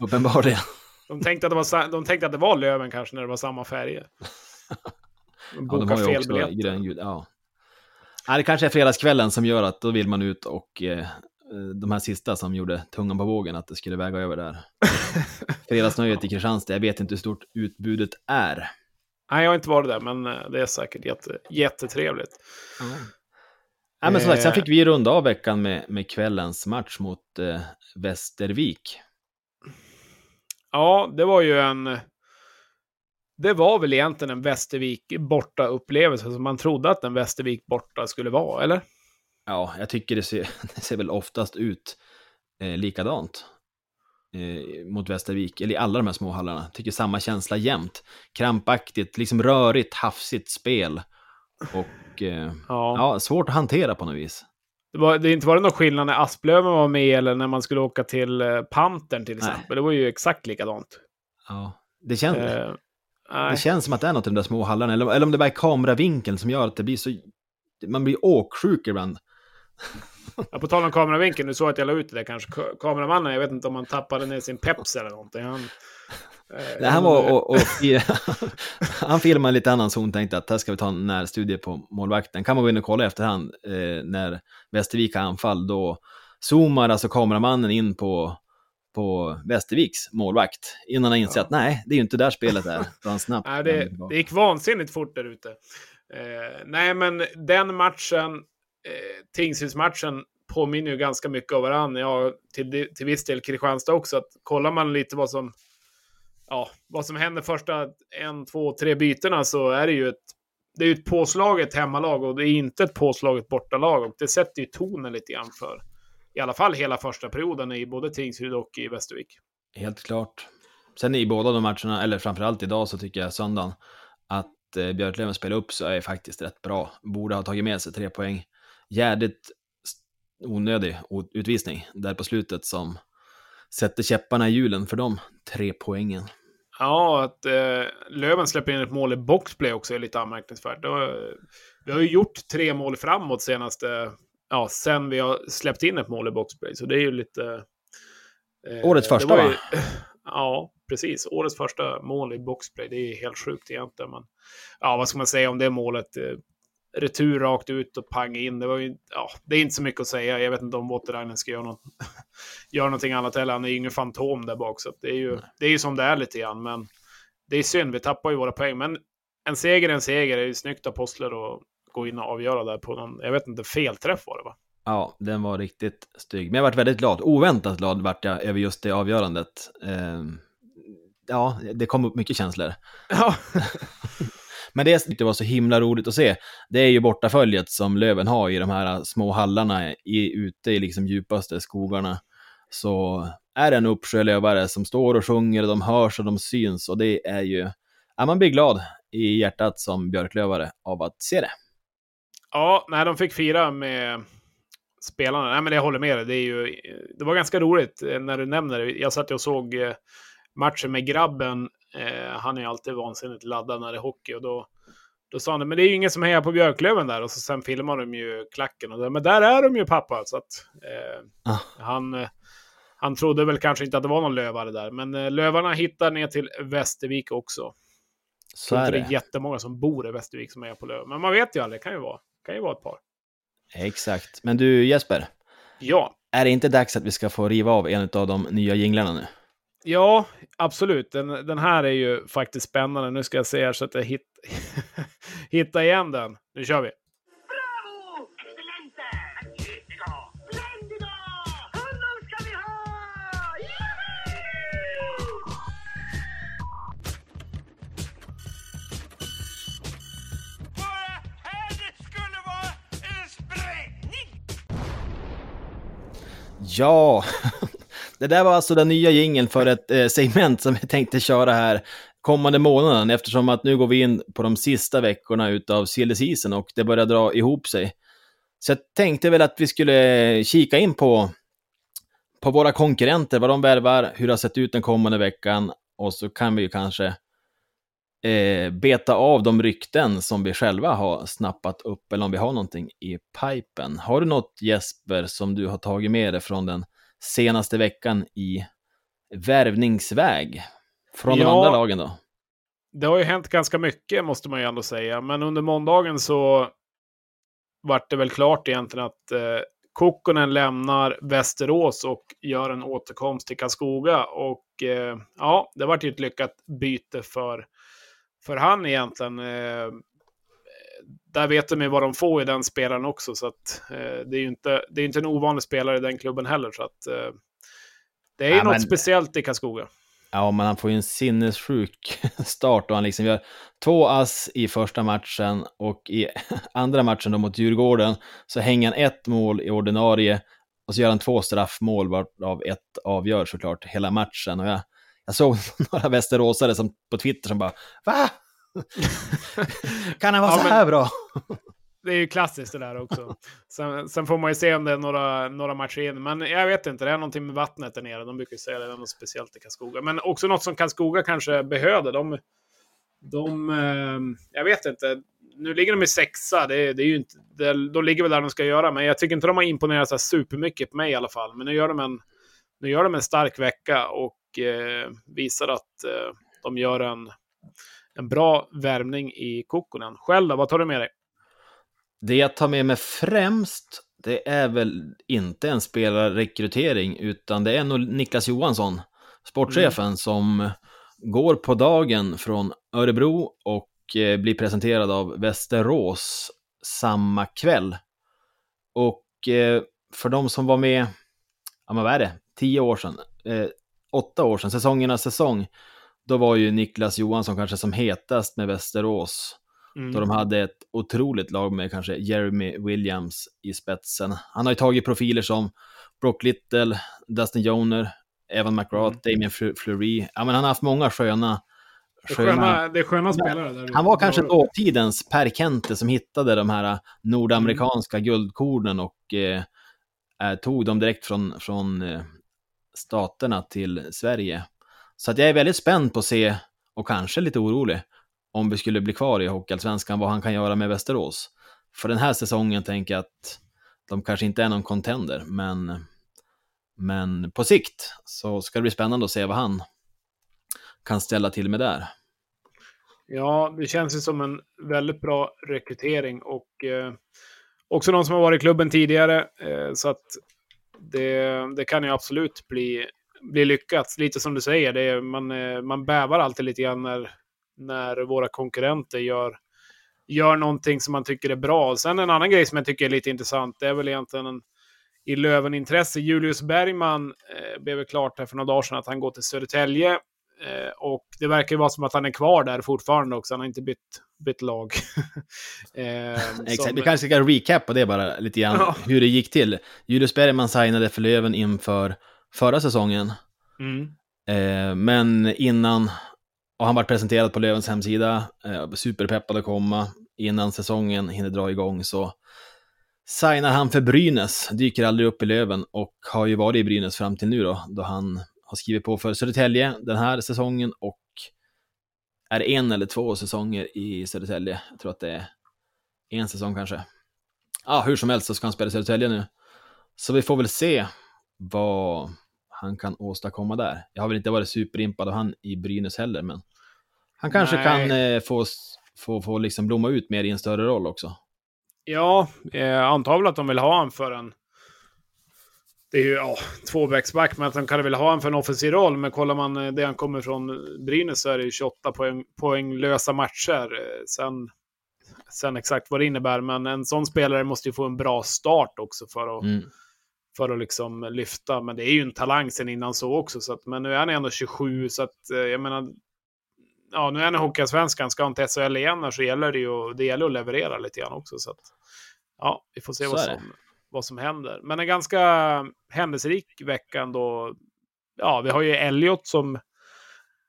Uppenbarligen. De tänkte, att det var, de tänkte att det var Löven kanske när det var samma färger. De Ja, de har ju fel också gröngul. Ja. ja, det kanske är fredagskvällen som gör att då vill man ut och eh, de här sista som gjorde tungan på vågen att det skulle väga över där. Fredagsnöjet i Kristianstad, jag vet inte hur stort utbudet är. Nej, jag har inte varit där, men eh, det är säkert jätte, jättetrevligt. Ja, men som sagt, sen Eh. fick vi runda av veckan med, med kvällens match mot eh, Västervik. Ja, det var ju en... Det var väl egentligen en Västervik borta upplevelse som man trodde att en Västervik borta skulle vara, eller? Ja, jag tycker det ser, det ser väl oftast ut eh, likadant eh, mot Västervik, eller i alla de här små hallarna. Tycker samma känsla jämt. Krampaktigt, liksom rörigt, hafsigt spel. Och eh, Ja. ja, svårt att hantera på något vis. Det, var, det inte var det någon skillnad när Asplöven var med eller när man skulle åka till eh, Pantern till Nej. exempel. Det var ju exakt likadant. Ja, det, känns, Eh, nej. det känns som att det är något i de där små hallarna, eller, eller om det bara är kameravinkeln som gör att det blir så... Man blir åksjuk ibland. Ja, på tal om kameravinkeln, du såg att jag la ut det där kanske. Ka- Kameramannen, jag vet inte om han tappade ner sin peps eller någonting. Han, eh, Nej, han var och, och han filmade lite annan zon, tänkte att här ska vi ta en närstudie på målvakten. Kan man gå in och kolla i efterhand eh, när Västervik har anfall, då zoomar alltså kameramannen in på, på Västerviks målvakt innan han inser Ja. att nej, det är ju inte där spelet är. Han snabbt Nej, det, det gick vansinnigt fort där ute. Eh, nej, men den matchen, eh, Tingsrydsmatchen, påminner ju ganska mycket av varandra. Ja, till, till viss del Kristianstad också. Att kollar man lite vad som, ja, vad som händer första en, två, tre bytena så är det ju ett, det är ju ett påslaget hemmalag och det är inte ett påslaget bortalag. Och det sätter ju tonen lite grann för i alla fall hela första perioden i både Tingsryd och i Västervik. Helt klart. Sen i båda de matcherna, eller framförallt idag, så tycker jag söndagen att eh, Björklöven spelar upp så är faktiskt rätt bra. Borde ha tagit med sig tre poäng. Jädrigt onödig utvisning där på slutet som sätter käpparna i hjulen för de tre poängen. Ja, att eh, Löven släpper in ett mål i boxplay också är lite anmärkningsvärt. Vi har ju gjort tre mål framåt senaste, ja, sen vi har släppt in ett mål i boxplay. Så det är ju lite... eh, Årets första, ju- va? Ja, precis. Årets första mål i boxplay. Det är helt sjukt egentligen. Men, ja, vad ska man säga om det målet? Retur rakt ut och pang in. Det var ju, ja, det är inte så mycket att säga. Jag vet inte om Waterreinen ska göra, något, göra någonting annat heller. Han är ju ingen fantom där bak. Så det, är ju, det är ju som det är lite grann. Men det är synd, vi tappar ju våra poäng. Men en seger är en seger. Det är ju snyggt av Postler att gå in och avgöra där på någon, jag vet inte, felträff var det va? Ja, den var riktigt stygg. Men jag varit väldigt glad. Oväntat glad vart jag över just det avgörandet. Eh, ja, det kom upp mycket känslor. Ja, Men det som inte var så himla roligt att se, det är ju bortaföljet som Löven har i de här äh, små hallarna i, ute i liksom djupaste skogarna. Så är det en uppsjö lövare som står och sjunger och de hörs och de syns och det är ju, ja, man blir glad i hjärtat som björklövare av att se det. ja nej, de fick fira med spelarna. Nej, men jag håller med dig. Det, är ju, det var ganska roligt eh, när du nämner det. Jag satt och såg eh, matchen med grabben. Eh, han är alltid vansinnigt laddad när det är hockey. Och då, då sa han, men det är ju ingen som hejar på Björklöven där. Och så sen filmar de ju klacken. Och då, men där är de ju pappa. Så att, eh, Ah. han, eh, han trodde väl kanske inte att det var någon lövare där. Men eh, lövarna hittar ner till Västervik också. Så är det det. är jättemånga som bor i Västervik som är på Löven. Men man vet ju aldrig, det kan ju vara, kan ju vara ett par. Exakt. Men du Jesper, Ja, är det inte dags att vi ska få riva av en av de nya jinglarna nu? Ja absolut. Den, den här är ju faktiskt spännande. Nu ska jag se här så att jag hit, hittar igen den. Nu kör vi. Ja, det där var alltså den nya jingeln för ett eh, segment som vi tänkte köra här kommande månaden eftersom att nu går vi in på de sista veckorna utav silly och det börjar dra ihop sig. Så jag tänkte väl att vi skulle eh, kika in på, på våra konkurrenter, vad de värvar, hur det har sett ut den kommande veckan och så kan vi ju kanske eh, beta av de rykten som vi själva har snappat upp eller om vi har någonting i pipen. Har du något Jesper som du har tagit med dig från den senaste veckan i värvningsväg? Från de Ja. andra lagen då? Det har ju hänt ganska mycket måste man ju ändå säga. Men under måndagen så vart det väl klart egentligen att eh, Kokkonen lämnar Västerås och gör en återkomst till Karlskoga. Och eh, ja, det vart ju ett lyckat byte för, för han egentligen. Eh, där vet de ju vad de får i den spelaren också. Så att, eh, det är ju inte, det är inte en ovanlig spelare i den klubben heller. Så att, eh, det är ju Ja, något men- speciellt i Karlskoga. Ja, men han får ju en sinnessjuk start och han liksom gör två ass i första matchen och i andra matchen då mot Djurgården så hänger han ett mål i ordinarie och så gör han två straffmål varav ett avgör såklart hela matchen. Och jag, jag såg några västeråsare som på Twitter som bara Va? kan han vara Ja, så men- här bra? Det är ju klassiskt det där också. Sen, sen får man ju se om det är några, några matcher in. Men jag vet inte, det är någonting med vattnet där nere. De brukar ju säga det, det är något speciellt i Karlskoga. Men också något som Karlskoga kanske behövde. De, de eh, jag vet inte. Nu ligger de i sexa. Det, det är ju inte, det, de ligger väl där de ska göra. Men jag tycker inte de har imponerat så här supermycket på mig i alla fall. Men nu gör de en, nu gör de en stark vecka och eh, visar att eh, de gör en, en bra värmning i Kokkonen. Själv då, vad tar du med dig? Det jag tar med mig främst, det är väl inte en spelarrekrytering, utan det är nog Niklas Johansson, sportchefen, som går på dagen från Örebro och eh, blir presenterad av Västerås samma kväll. Och eh, för de som var med, ja men vad är det, tio år sedan, eh, åtta år sedan, säsongernas säsong, då var ju Niklas Johansson kanske som hetast med Västerås. Mm. Då de hade ett otroligt lag med kanske Jeremy Williams i spetsen. Han har ju tagit profiler som Brock Little, Dustin Joner, Evan McGrath, Mm. Damien Fle- Fleury. Ja, men han har haft många sköna... Det sköna, det är sköna spelare. Där Han var kanske då. dåtidens Per Kente som hittade de här nordamerikanska guldkornen och eh, eh, tog dem direkt från, från eh, staterna till Sverige. Så att jag är väldigt spänd på att se, och kanske lite orolig, om vi skulle bli kvar i Hockeyallsvenskan, vad han kan göra med Västerås. För den här säsongen tänker jag att de kanske inte är någon contender, men, men på sikt så ska det bli spännande att se vad han kan ställa till med där. Ja, det känns ju som en väldigt bra rekrytering och eh, också någon som har varit i klubben tidigare. Eh, så att det, det kan ju absolut bli, bli lyckat. Lite som du säger, det är, man, eh, man bävar alltid lite grann när, när våra konkurrenter gör, gör någonting som man tycker är bra. Sen en annan grej som jag tycker är lite intressant, det är väl egentligen en, i Löven-intresse. Julius Bergman eh, blev klart här för några dagar sedan att han går till Södertälje. Eh, och det verkar ju vara som att han är kvar där fortfarande också. Han har inte bytt, bytt lag. eh, Exakt, som- vi kanske ska recappa det bara lite grann, Ja. hur det gick till. Julius Bergman signade för Löven inför förra säsongen, Mm. eh, men innan, och han var presenterad på Lövens hemsida, eh, superpeppad att komma, innan säsongen hinner dra igång så signar han för Brynäs, dyker aldrig upp i Löven och har ju varit i Brynäs fram till nu då, då han har skrivit på för Södertälje den här säsongen och är en eller två säsonger i Södertälje. Jag tror att det är en säsong kanske. Ja, hur som helst så ska han spela i Södertälje nu. Så vi får väl se vad han kan åstadkomma där. Jag har väl inte varit superimpad av han i Brynäs heller, men Han kanske Nej. kan eh, få, få, få liksom blomma ut mer i en större roll också. Ja, eh, väl att de vill ha han för en... Det är ju ja, tvåvägsback, men att de kan väl ha han för en offensiv roll. Men kollar man eh, det han kommer från Brynäs så är det ju 28 poäng, poänglösa matcher. Eh, Sen, sen exakt vad det innebär, men en sån spelare måste ju få en bra start också för att, Mm. För att liksom lyfta. Men det är ju en talang sen innan så också. Så att, men nu är han ändå 27, så att eh, jag menar... Ja, nu är han i Hockeyallsvenskan, ska han till SHL igen så gäller det ju det gäller att leverera lite grann också. Så att, ja, vi får se vad som, vad som händer. Men en ganska händelserik vecka ändå. Ja, vi har ju Elliot som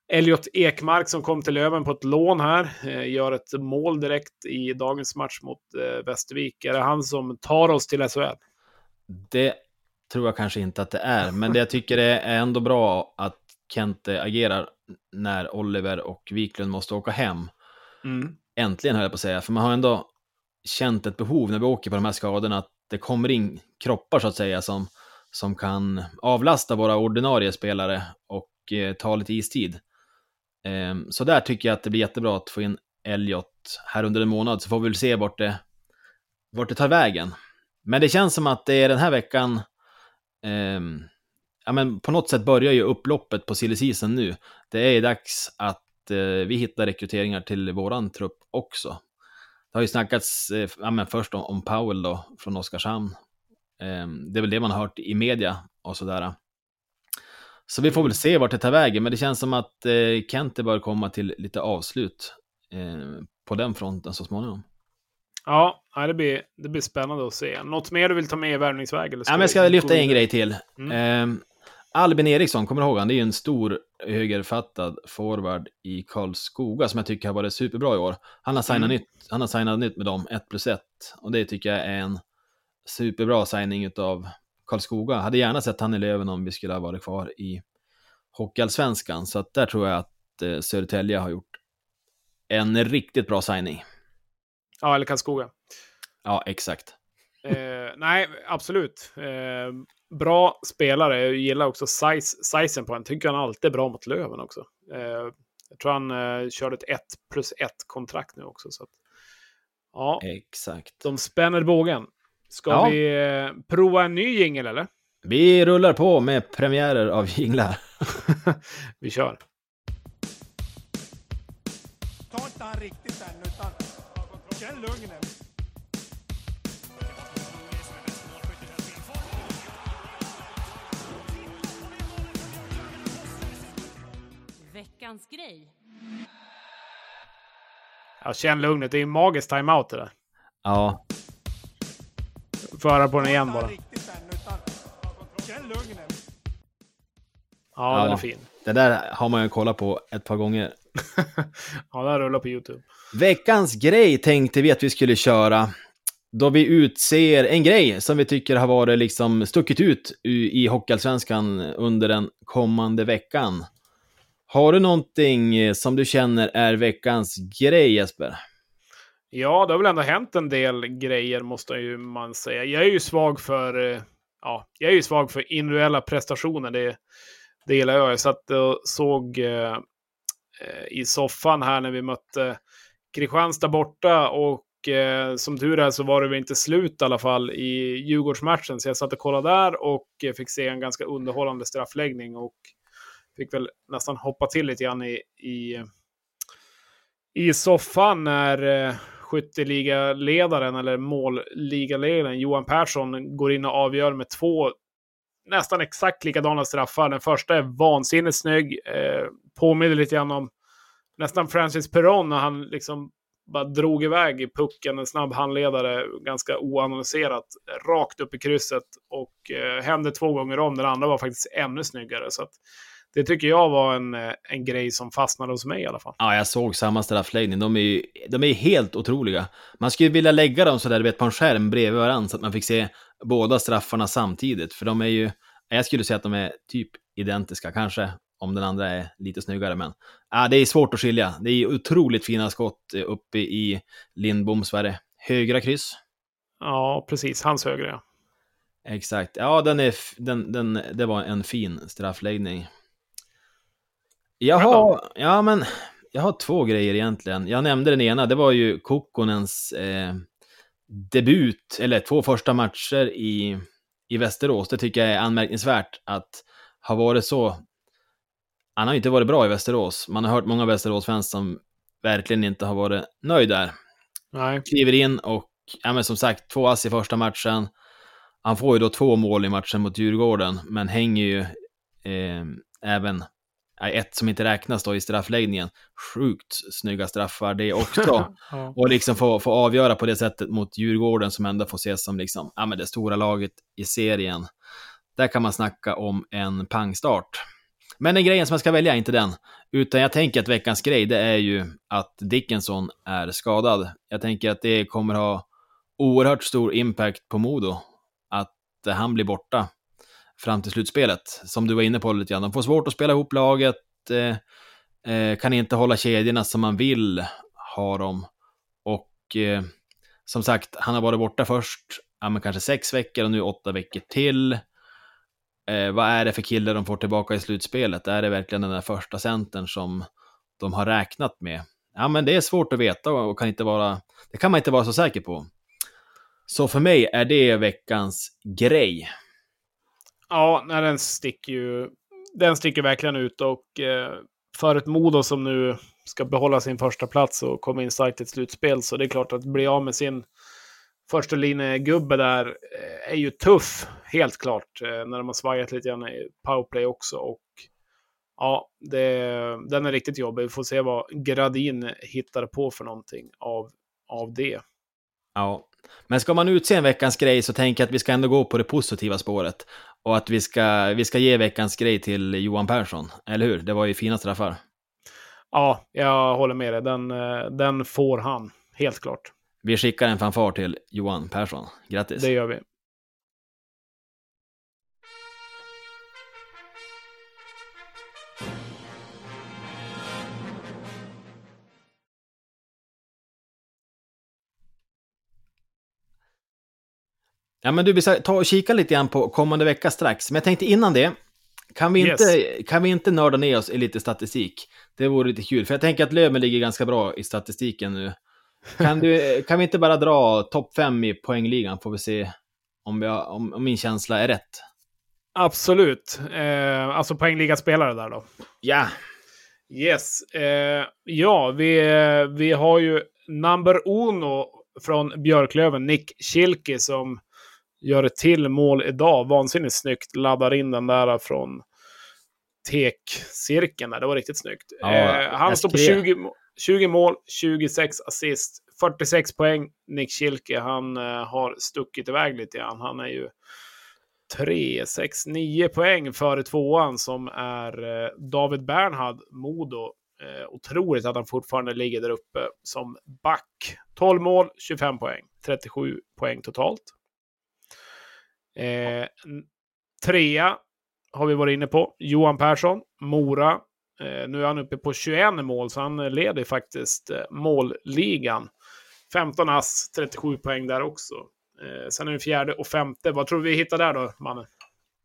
Elliot Ekmark som kom till Löven på ett lån här. Eh, gör ett mål direkt i dagens match mot eh, Västervik. Är det han som tar oss till SHL? Det tror jag kanske inte att det är, men det jag tycker det är ändå bra att Kente agerar när Oliver och Wiklund måste åka hem. Mm. Äntligen höll jag på att säga, för man har ändå känt ett behov när vi åker på de här skadorna att det kommer in kroppar så att säga som, som kan avlasta våra ordinarie spelare och eh, ta lite istid. Ehm, så där tycker jag att det blir jättebra att få in Elliot här under en månad så får vi väl se vart det, vart det tar vägen. Men det känns som att det är den här veckan, eh, ja men på något sätt börjar ju upploppet på silly season nu. Det är dags att eh, vi hittar rekryteringar till våran trupp också. Det har ju snackats eh, ja, men först om, om Powell då, från Oskarshamn. Eh, det är väl det man har hört i media och sådär. Så vi får väl se vart det tar vägen, men det känns som att eh, Kente bör komma till lite avslut eh, på den fronten så småningom. Ja, det blir, det blir spännande att se. Något mer du vill ta med i värvningsväg? Eller Ja, men jag ska lyfta en grej till. Mm. Ehm, Albin Eriksson, kommer du ihåg han? Det är ju en stor högerfattad forward i Karlskoga som jag tycker har varit superbra i år. Han har signat, Mm. nytt, han har signat nytt med dem, 1 plus 1. Och det tycker jag är en superbra signing av Karlskoga. Hade gärna sett han i Löven om vi skulle ha varit kvar i Hockeyallsvenskan. Så att där tror jag att eh, Södertälje har gjort en riktigt bra signing. Ja, eller Karlskoga. Ja, exakt. Eh, nej, absolut. Eh, bra spelare. Jag gillar också size, sizen på honom. Tycker han alltid är bra mot Löven också. Eh, jag tror han eh, körde ett 1 plus 1 kontrakt nu också. Så att, ja, Exakt. de spänner bågen. Ska Ja. vi eh, prova en ny jingel eller? Vi rullar på med premiärer av jinglar. vi kör. Lugnet. Veckans grej. Ja, känn lugnet. Det är en magisk timeout det där. Ja, Får höra på den igen bara. Ja, Ja. den är fin. det där har man ju kollat på ett par gånger. Ja, den rullar på YouTube. Veckans grej tänkte vi att vi skulle köra då vi utser en grej som vi tycker har varit liksom stuckit ut i Hockeyallsvenskan under den kommande veckan. Har du någonting eh, som du känner är veckans grej Jesper? Ja, det har väl ändå hänt en del grejer måste ju man säga. Jag är ju svag för, eh, ja, jag är ju svag för individuella prestationer. Det, det gillar jag. Jag satt och såg eh, eh, Eh, i soffan här när vi mötte Kristianstad borta och eh, som tur är så var det väl inte slut i alla fall i Djurgårdsmatchen. Så jag satt och kollade där och eh, fick se en ganska underhållande straffläggning och fick väl nästan hoppa till lite grann i, i i soffan när eh, skytteligaledaren eller målligaledaren Johan Persson går in och avgör med två nästan exakt likadana straffar. Den första är vansinnigt snygg, eh, påminner lite grann om nästan Francis Perron när han liksom bara drog iväg i pucken, en snabb handledare, ganska oannonserat rakt upp i krysset och eh, hände två gånger om. Den andra var faktiskt ännu snyggare. Så att, det tycker jag var en, eh, en grej som fastnade hos mig i alla fall. Ja, jag såg samma straffläggning. De är ju de är helt otroliga. Man skulle vilja lägga dem sådär, du vet, på en skärm bredvid varandra så att man fick se båda straffarna samtidigt. För de är ju, jag skulle säga att de är typ identiska, kanske om den andra är lite snyggare. Men ja, det är svårt att skilja. Det är otroligt fina skott eh, uppe i Lindboms, vad högra kryss? Ja, precis. Hans högre, ja. Exakt. Ja, den är, den, den, det var en fin straffläggning. Jaha, ja men jag har två grejer egentligen. Jag nämnde den ena, det var ju Kokkonens eh, debut, eller två första matcher i, i Västerås. Det tycker jag är anmärkningsvärt att ha varit så... Han har inte varit bra i Västerås. Man har hört många Västerås-fans som verkligen inte har varit nöjd där. Nej. Kliver in och, ja men som sagt, två ass i första matchen. Han får ju då två mål i matchen mot Djurgården, men hänger ju eh, även ett som inte räknas då i straffläggningen. Sjukt snygga straffar det också. ja. Och liksom få, få avgöra på det sättet mot Djurgården som ändå får ses som liksom, ja, men det stora laget i serien. Där kan man snacka om en pangstart. Men den grejen som jag ska välja är inte den. Utan jag tänker att veckans grej, det är ju att Dickinson är skadad. Jag tänker att det kommer ha oerhört stor impact på Modo. Att han blir borta fram till slutspelet. Som du var inne på lite grann. De får svårt att spela ihop laget. Eh, eh, kan inte hålla kedjorna som man vill ha dem. Och eh, som sagt, han har varit borta först, ja, men kanske sex veckor och nu åtta veckor till. Eh, vad är det för kille de får tillbaka i slutspelet? Är det verkligen den där första centern som de har räknat med? Ja, men det är svårt att veta och kan inte vara, det kan man inte vara så säker på. Så för mig är det veckans grej. Ja, nej, den sticker ju... Den sticker verkligen ut och eh, för ett Modo som nu ska behålla sin första plats och komma in starkt i ett slutspel så det är klart att bli av med sin första gubbe där eh, är ju tuff, helt klart, eh, när de har svajat lite grann i powerplay också. Och ja, det, den är riktigt jobbig. Vi får se vad Gradin hittar på för någonting av, av det. Ja, men ska man utse en veckans grej så tänker jag att vi ska ändå gå på det positiva spåret. Och att vi ska, vi ska ge veckans grej till Johan Persson, eller hur? Det var ju fina straffar. Ja, jag håller med dig. Den, eh, den får han, helt klart. Vi skickar en fanfar till Johan Persson. Grattis! Det gör vi. Ja, men du, vi ska ta och kika lite grann på kommande vecka strax. Men jag tänkte innan det, kan vi, Yes. inte, kan vi inte nörda ner oss i lite statistik? Det vore lite kul, för jag tänker att Löven ligger ganska bra i statistiken nu. Kan, du, kan vi inte bara dra topp fem i poängligan, får vi se om, har, om, om min känsla är rätt. Absolut. Eh, alltså poängligaspelare där då. Ja, Yes. Eh, ja, vi, vi har ju number uno från Björklöven, Nick Schilke, som gör ett till mål idag. Vansinnigt snyggt. Laddar in den där från tekcirkeln. där. Det var riktigt snyggt. Ja, eh, han står på skrev- 20, må- 20 mål, 26 assist, 46 poäng. Nick Schilke, han eh, har stuckit iväg lite grann. Han är ju 3, 6, 9 poäng före tvåan som är eh, David Bernhard, Modo. Eh, otroligt att han fortfarande ligger där uppe som back. 12 mål, 25 poäng. 37 poäng totalt. Eh, trea har vi varit inne på. Johan Persson, Mora. Eh, nu är han uppe på 21 mål, så han leder faktiskt eh, målligan. 15 ass, 37 poäng där också. Eh, sen är det fjärde och femte. Vad tror du vi hittar där då, mannen?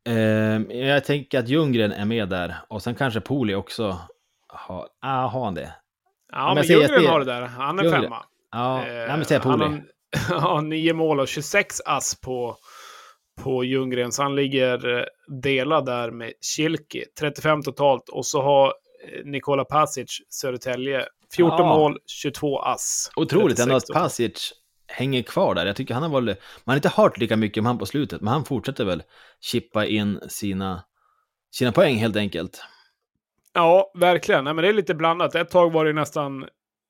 eh, jag tänker att Ljunggren är med där. Och sen kanske Poli också har, ah, har han det? Ja, men Ljunggren har det där. Han är Ljunggren. femma. Ja, Eh, men säg han Poli. har ja, nio mål och 26 ass på, på Ljunggren. Så han ligger eh, delad där med Kilki. 35 totalt. Och så har eh, Nikola Pasic, Södertälje, 14 Ja. mål, 22 ass. Otroligt ändå 36 att. Pasic hänger kvar där. Jag tycker han har väl, man har inte hört lika mycket om han på slutet, men han fortsätter väl chippa in sina, sina poäng helt enkelt. Ja, verkligen. Nej, men det är lite blandat. Ett tag var det nästan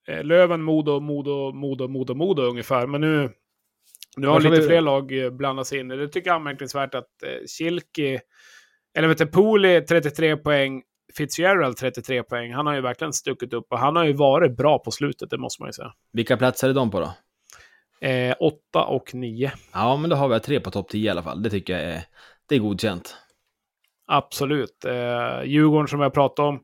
eh, Löven, Modo, Modo, Modo, Modo, Modo ungefär. Men nu, nu har lite vi- fler lag eh, blandats in. Det tycker jag är anmärkningsvärt att eh, Kilki, eller vet du, Pooley 33 poäng, Fitzgerald 33 poäng. Han har ju verkligen stuckit upp och han har ju varit bra på slutet, det måste man ju säga. Vilka platser är de på då? Eh, 8 och 9. Ja, men då har vi tre på topp 10 i alla fall. Det tycker jag är, det är godkänt. Absolut. Eh, Djurgården som jag pratade om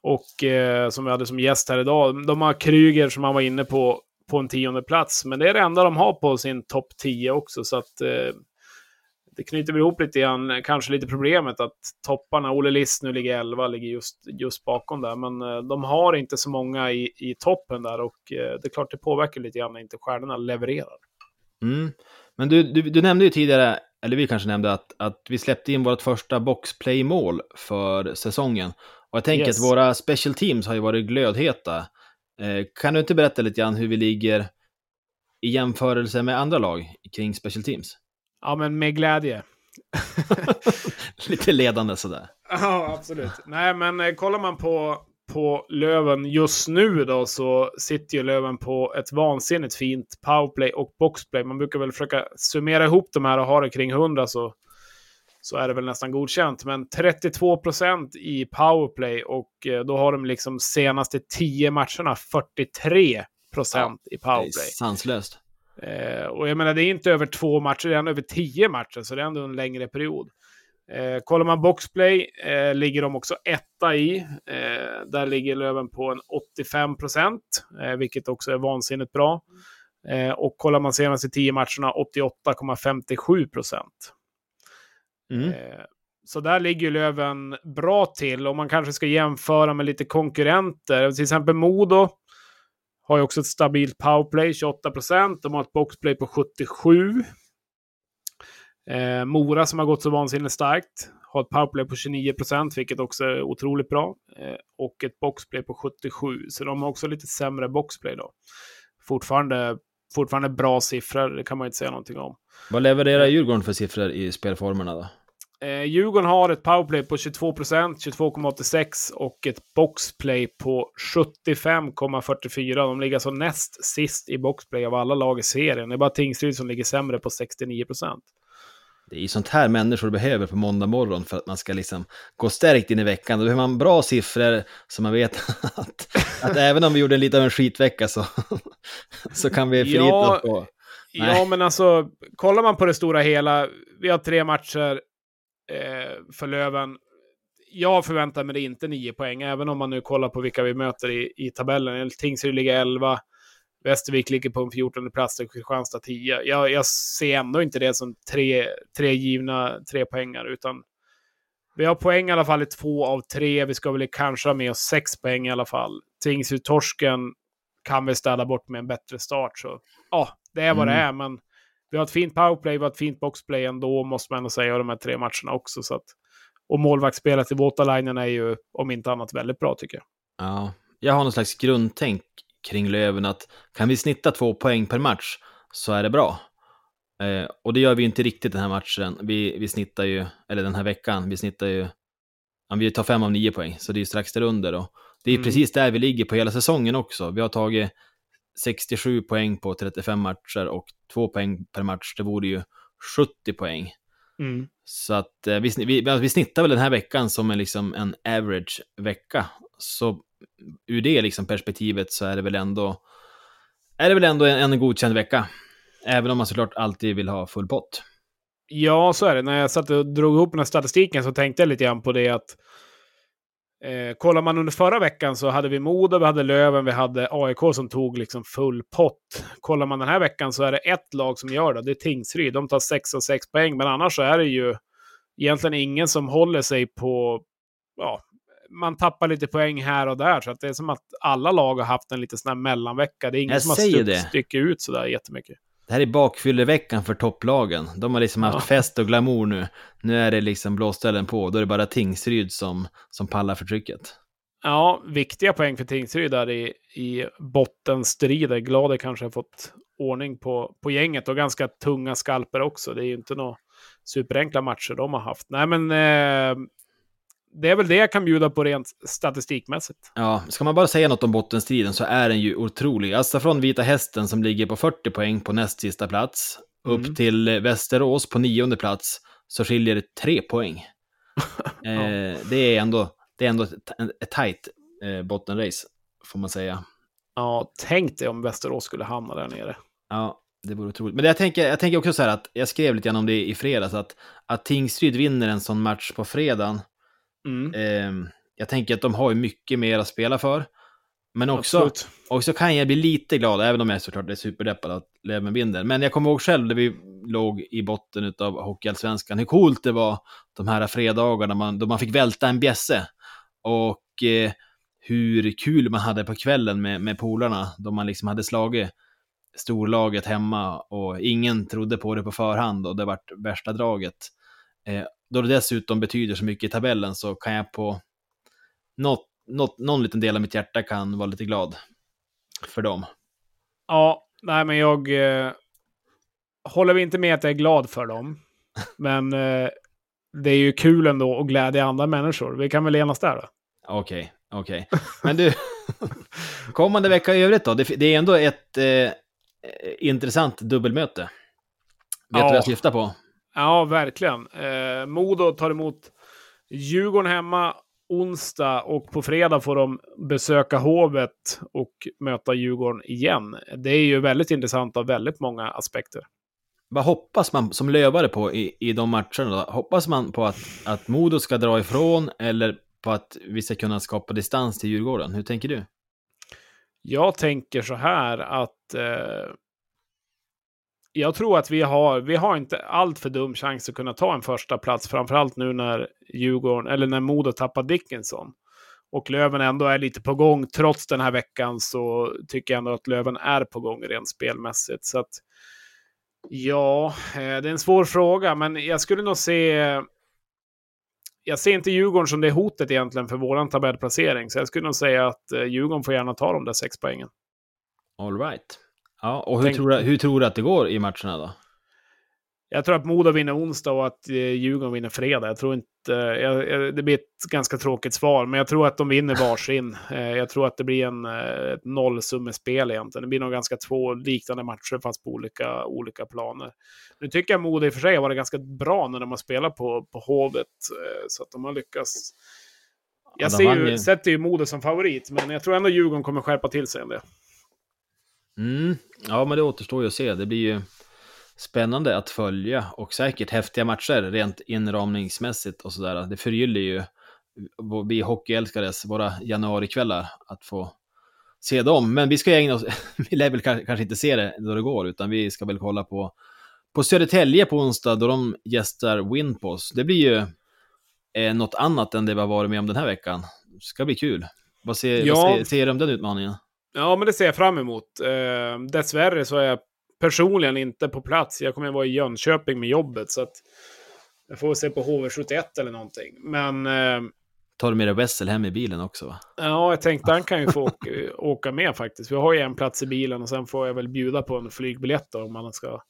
och eh, som vi hade som gäst här idag. De har Kryger som han var inne på på en tionde plats. Men det är det enda de har på sin topp 10 också. Så att eh, det knyter väl ihop lite grann, kanske lite problemet att topparna, Olle List nu ligger 11, ligger just, just bakom där, men eh, de har inte så många i, i toppen där och eh, det är klart det påverkar lite grann när inte stjärnorna levererar. Mm. Men du, du, du nämnde ju tidigare, eller vi kanske nämnde att, att vi släppte in vårt första boxplay-mål för säsongen. Och jag tänker Yes. att våra special teams har ju varit glödheta. Eh, kan du inte berätta lite grann hur vi ligger i jämförelse med andra lag kring special teams? Ja, men med glädje. lite ledande sådär. Ja, absolut. Nej, men eh, kollar man på, på Löven just nu då så sitter ju Löven på ett vansinnigt fint powerplay och boxplay. Man brukar väl försöka summera ihop de här och ha det kring 100 så, så är det väl nästan godkänt. Men 32 procent i powerplay och eh, då har de liksom senaste 10 matcherna 43 procent i Det är powerplay. sanslöst. Eh, och jag menar, det är inte över två matcher, det är ändå över tio matcher, så det är ändå en längre period. Eh, kollar man boxplay eh, ligger de också etta i. Eh, där ligger Löven på en 85 procent, eh, vilket också är vansinnigt bra. Eh, och kollar man senaste tio matcherna 88,57 procent. Mm. Eh, så där ligger ju Löven bra till. Om man kanske ska jämföra med lite konkurrenter. Till exempel Modo har ju också ett stabilt powerplay, 28 procent. De har ett boxplay på 77. Eh, Mora som har gått så vansinnigt starkt har ett powerplay på 29 procent, vilket också är otroligt bra. Eh, och ett boxplay på 77. Så de har också lite sämre boxplay då. Fortfarande, fortfarande bra siffror, det kan man inte säga någonting om. Vad levererar Djurgården för siffror i spelformerna då? Eh, Djurgården har ett powerplay på 22% 22,86 och ett boxplay på 75,44. De ligger alltså näst sist i boxplay av alla lag i serien. Det är bara Tingsryd som ligger sämre på 69% Det är ju sånt här människor behöver på måndag morgon för att man ska liksom gå stärkt in i veckan. Då behöver man bra siffror så man vet att, att även om vi gjorde lite av en skitvecka så, så kan vi förlita Ja, oss på... Ja, men alltså, kollar man på det stora hela, vi har tre matcher eh, för Löven. Jag förväntar mig det inte nio poäng, även om man nu kollar på vilka vi möter i, i tabellen. Tingsryd ligger 11, Västervik ligger på en 14 plats och Kristianstad 10. Jag, jag ser ändå inte det som tre, tre givna tre poängar, utan vi har poäng i alla fall i två av tre. Vi ska väl kanske ha med oss sex poäng i alla fall. Tingsryd-torsken kan vi städa bort med en bättre start. Så ja, det är vad det Mm. är. Men vi har ett fint powerplay, vi har ett fint boxplay ändå, måste man ändå säga, de här tre matcherna också. Så att, och målvaktsspelet i Waterlinen är ju, om inte annat, väldigt bra tycker jag. Ja, jag har någon slags grundtänk kring Löven att kan vi snitta två poäng per match så är det bra. Eh, och det gör vi inte riktigt den här matchen. Vi, vi snittar ju, eller den här veckan, vi snittar ju, ja, vi tar fem av nio poäng, så det är ju strax därunder då. Det är Mm. precis där vi ligger på hela säsongen också. Vi har tagit 67 poäng på 35 matcher och två poäng per match, det vore ju 70 poäng. Mm. Så att eh, vi, vi, alltså, vi snittar väl den här veckan som en, liksom, en average vecka. Så ur det liksom, perspektivet så är det väl ändå, är det väl ändå en, en godkänd vecka. Även om man såklart alltid vill ha full pott. Ja, så är det. När jag satt och drog ihop den här statistiken så tänkte jag lite grann på det att eh, kollar man under förra veckan så hade vi Modo, vi hade Löven, vi hade AIK som tog liksom full pott. Kollar man den här veckan så är det ett lag som gör det, det är Tingsryd. De tar 6 och 6 poäng, men annars så är det ju egentligen ingen som håller sig på... Ja, man tappar lite poäng här och där, så att det är som att alla lag har haft en lite sån här mellanvecka. Det är ingen Jag som har säger stuck, det. styckt ut sådär jättemycket. Det här är bakfylleveckan för topplagen. De har liksom haft Ja. fest och glamour nu. Nu är det liksom blåställen på. Då är det bara Tingsryd som, som pallar för trycket. Ja, viktiga poäng för Tingsryd där i, i bottenstrider. Glad att kanske har fått ordning på, på gänget och ganska tunga skalper också. Det är ju inte några superenkla matcher de har haft. Nej, men eh, det är väl det jag kan bjuda på rent statistikmässigt. Ja, ska man bara säga något om bottenstriden så är den ju otrolig. Alltså från Vita Hästen som ligger på 40 poäng på näst sista plats, Mm. upp till eh, Västerås på nionde plats, så skiljer det tre poäng. eh, det är ändå, det är ändå ett, ett tajt eh, bottenrace, får man säga. Ja, tänk dig om Västerås skulle hamna där nere. Ja, det vore otroligt. Men jag tänker, jag tänker också så här att, jag skrev lite grann om det i fredags, att, att Tingsryd vinner en sån match på fredagen. Mm. Eh, jag tänker att de har ju mycket mer att spela för. Men också, Absolut. Och så kan jag bli lite glad, även om jag såklart är superdeppad att Löven vinner. Men jag kommer ihåg själv när vi, låg i botten av Hockeyallsvenskan. Hur coolt det var de här fredagarna man, då man fick välta en bjässe. Och eh, hur kul man hade på kvällen med, med polarna, då man liksom hade slagit storlaget hemma och ingen trodde på det på förhand och det vart värsta draget. Eh, då det dessutom betyder så mycket i tabellen så kan jag på något, något, någon liten del av mitt hjärta kan vara lite glad för dem. Ja, nej men jag eh, håller vi inte med att jag är glad för dem. Men eh, det är ju kul ändå att glädja andra människor. Vi kan väl enas där då? Okej, okej. Men du, kommande vecka i övrigt då? Det, det är ändå ett eh, intressant dubbelmöte. Vet du Ja. vad jag syftar på? Ja, verkligen. Eh, Modo tar emot Djurgården hemma onsdag och på fredag får de besöka Hovet och möta Djurgården igen. Det är ju väldigt intressant av väldigt många aspekter. Vad hoppas man som lövare på i, i de matcherna? Då? Hoppas man på att, att Modo ska dra ifrån eller på att vi ska kunna skapa distans till Djurgården? Hur tänker du? Jag tänker så här att eh, jag tror att vi har, vi har inte allt för dum chans att kunna ta en första plats, framförallt nu när Djurgården, eller när Modo tappar Dickinson. Och Löven ändå är lite på gång. Trots den här veckan så tycker jag ändå att Löven är på gång rent spelmässigt. Så att, ja, eh, det är en svår fråga, men jag skulle nog se... Jag ser inte Djurgården som det hotet egentligen för våran tabellplacering, så jag skulle nog säga att eh, Djurgården får gärna ta de där sex poängen. All right. Ja, och hur, Tänk- tror du, hur tror du att det går i matcherna då? Jag tror att Modo vinner onsdag och att eh, Djurgården vinner fredag. Jag tror inte... Jag, jag, det blir ett ganska tråkigt svar, men jag tror att de vinner varsin. Eh, jag tror att det blir en, eh, ett nollsummespel egentligen. Det blir nog ganska två liknande matcher, fast på olika, olika planer. Nu tycker jag Modo i och för sig har varit ganska bra när de har spelat på, på Hovet, eh, så att de har lyckats. Jag ser ju. sätter ju Modo som favorit, men jag tror ändå Djurgården kommer skärpa till sig en del. Mm. Ja, men det återstår ju att se. Det blir ju spännande att följa och säkert häftiga matcher rent inramningsmässigt och sådär. Det förgyller ju vi hockeyälskares, våra januarikvällar, att få se dem. Men vi ska ägna oss, vi lär väl ka- kanske inte se det då det går, utan vi ska väl kolla på, på Södertälje på onsdag då de gästar Winpos. Det blir ju eh, något annat än det vi har varit med om den här veckan. Det ska bli kul. Vad ser, Ja. vad ser, ser du om den utmaningen? Ja, men det ser jag fram emot. Eh, dessvärre så är jag personligen inte på plats. Jag kommer att vara i Jönköping med jobbet, så att jag får se på HV71 eller någonting. Men eh, Tar du med dig Wessel hem i bilen också? Va? ja, jag tänkte han kan ju få åka, åka med faktiskt. Vi har ju en plats i bilen och sen får jag väl bjuda på en flygbiljett då, om han ska,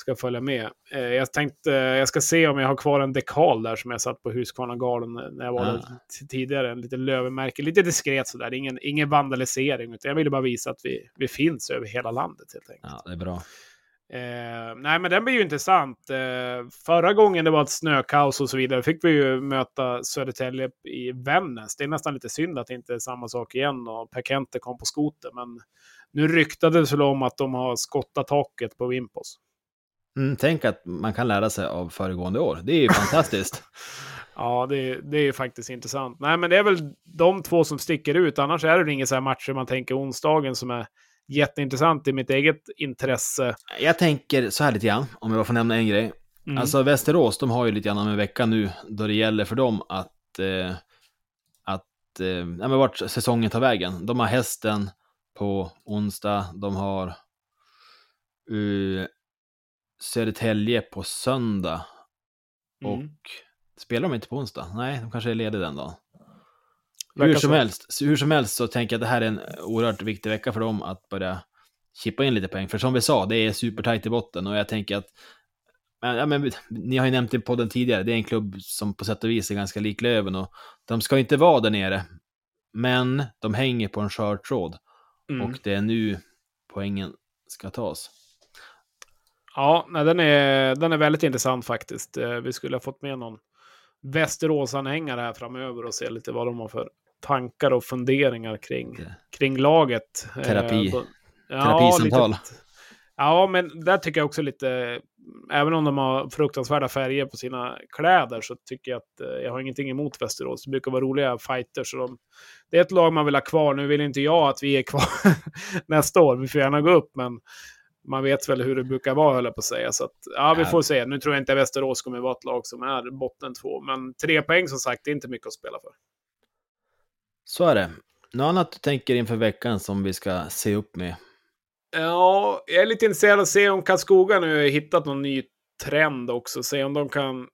ska följa med. Eh, jag tänkte, jag ska se om jag har kvar en dekal där som jag satt på Husqvarna-garden när jag var Ah. där tidigare. En liten lövenmärke, lite diskret sådär. Ingen, ingen vandalisering, utan jag ville bara visa att vi, vi finns över hela landet helt enkelt. Ja, det är bra. Eh, nej, men den blir ju intressant. Eh, förra gången det var ett snökaos och så vidare fick vi ju möta Södertälje i Vännäs. Det är nästan lite synd att det inte är samma sak igen och Per Kente kom på skoter. Men nu ryktades det om att de har skottat taket på Wimpos. Mm, tänk att man kan lära sig av föregående år. Det är ju fantastiskt. Ja, det, det är ju faktiskt intressant. Nej, men det är väl de två som sticker ut. Annars är det inga så här matcher man tänker onsdagen som är jätteintressant i mitt eget intresse. Jag tänker så här lite grann, om jag får nämna en grej. Mm. Alltså Västerås, de har ju lite grann om en vecka nu då det gäller för dem att, eh, att eh, ja, men vart säsongen tar vägen. De har hästen på onsdag, de har uh, Södertälje på söndag och Mm. spelar de inte på onsdag? Nej, de kanske är lediga den dagen. Hur som, så. helst, hur som helst så tänker jag att det här är en oerhört viktig vecka för dem att börja chippa in lite poäng. För som vi sa, det är supertajt i botten och jag tänker att ja, men, ni har ju nämnt det i podden tidigare, det är en klubb som på sätt och vis är ganska lik Löven och de ska inte vara där nere. Men de hänger på en skör tråd Mm. och det är nu poängen ska tas. Ja, nej, den, är, den är väldigt intressant faktiskt. Eh, Vi skulle ha fått med någon Västerås-anhängare här framöver och se lite vad de har för tankar och funderingar kring, kring laget. Eh, Terapi. Ja, Terapisamtal. lite- Ja, men där tycker jag också lite, även om de har fruktansvärda färger på sina kläder så tycker jag att eh, jag har ingenting emot Västerås. Det brukar vara roliga fighters. Och de, det är ett lag man vill ha kvar. Nu vill inte jag att vi är kvar nästa år. Vi får gärna gå upp, men man vet väl hur det brukar vara, höll jag på att säga. Så att, ja, vi får se. Nu tror jag inte Västerås kommer vara ett lag som är botten två, men tre poäng som sagt, det är inte mycket att spela för. Så är det. Något annat du tänker inför veckan som vi ska se upp med? Ja, jag är lite intresserad av att se om Karlskoga nu har hittat någon ny trend också. Se om de kan eh,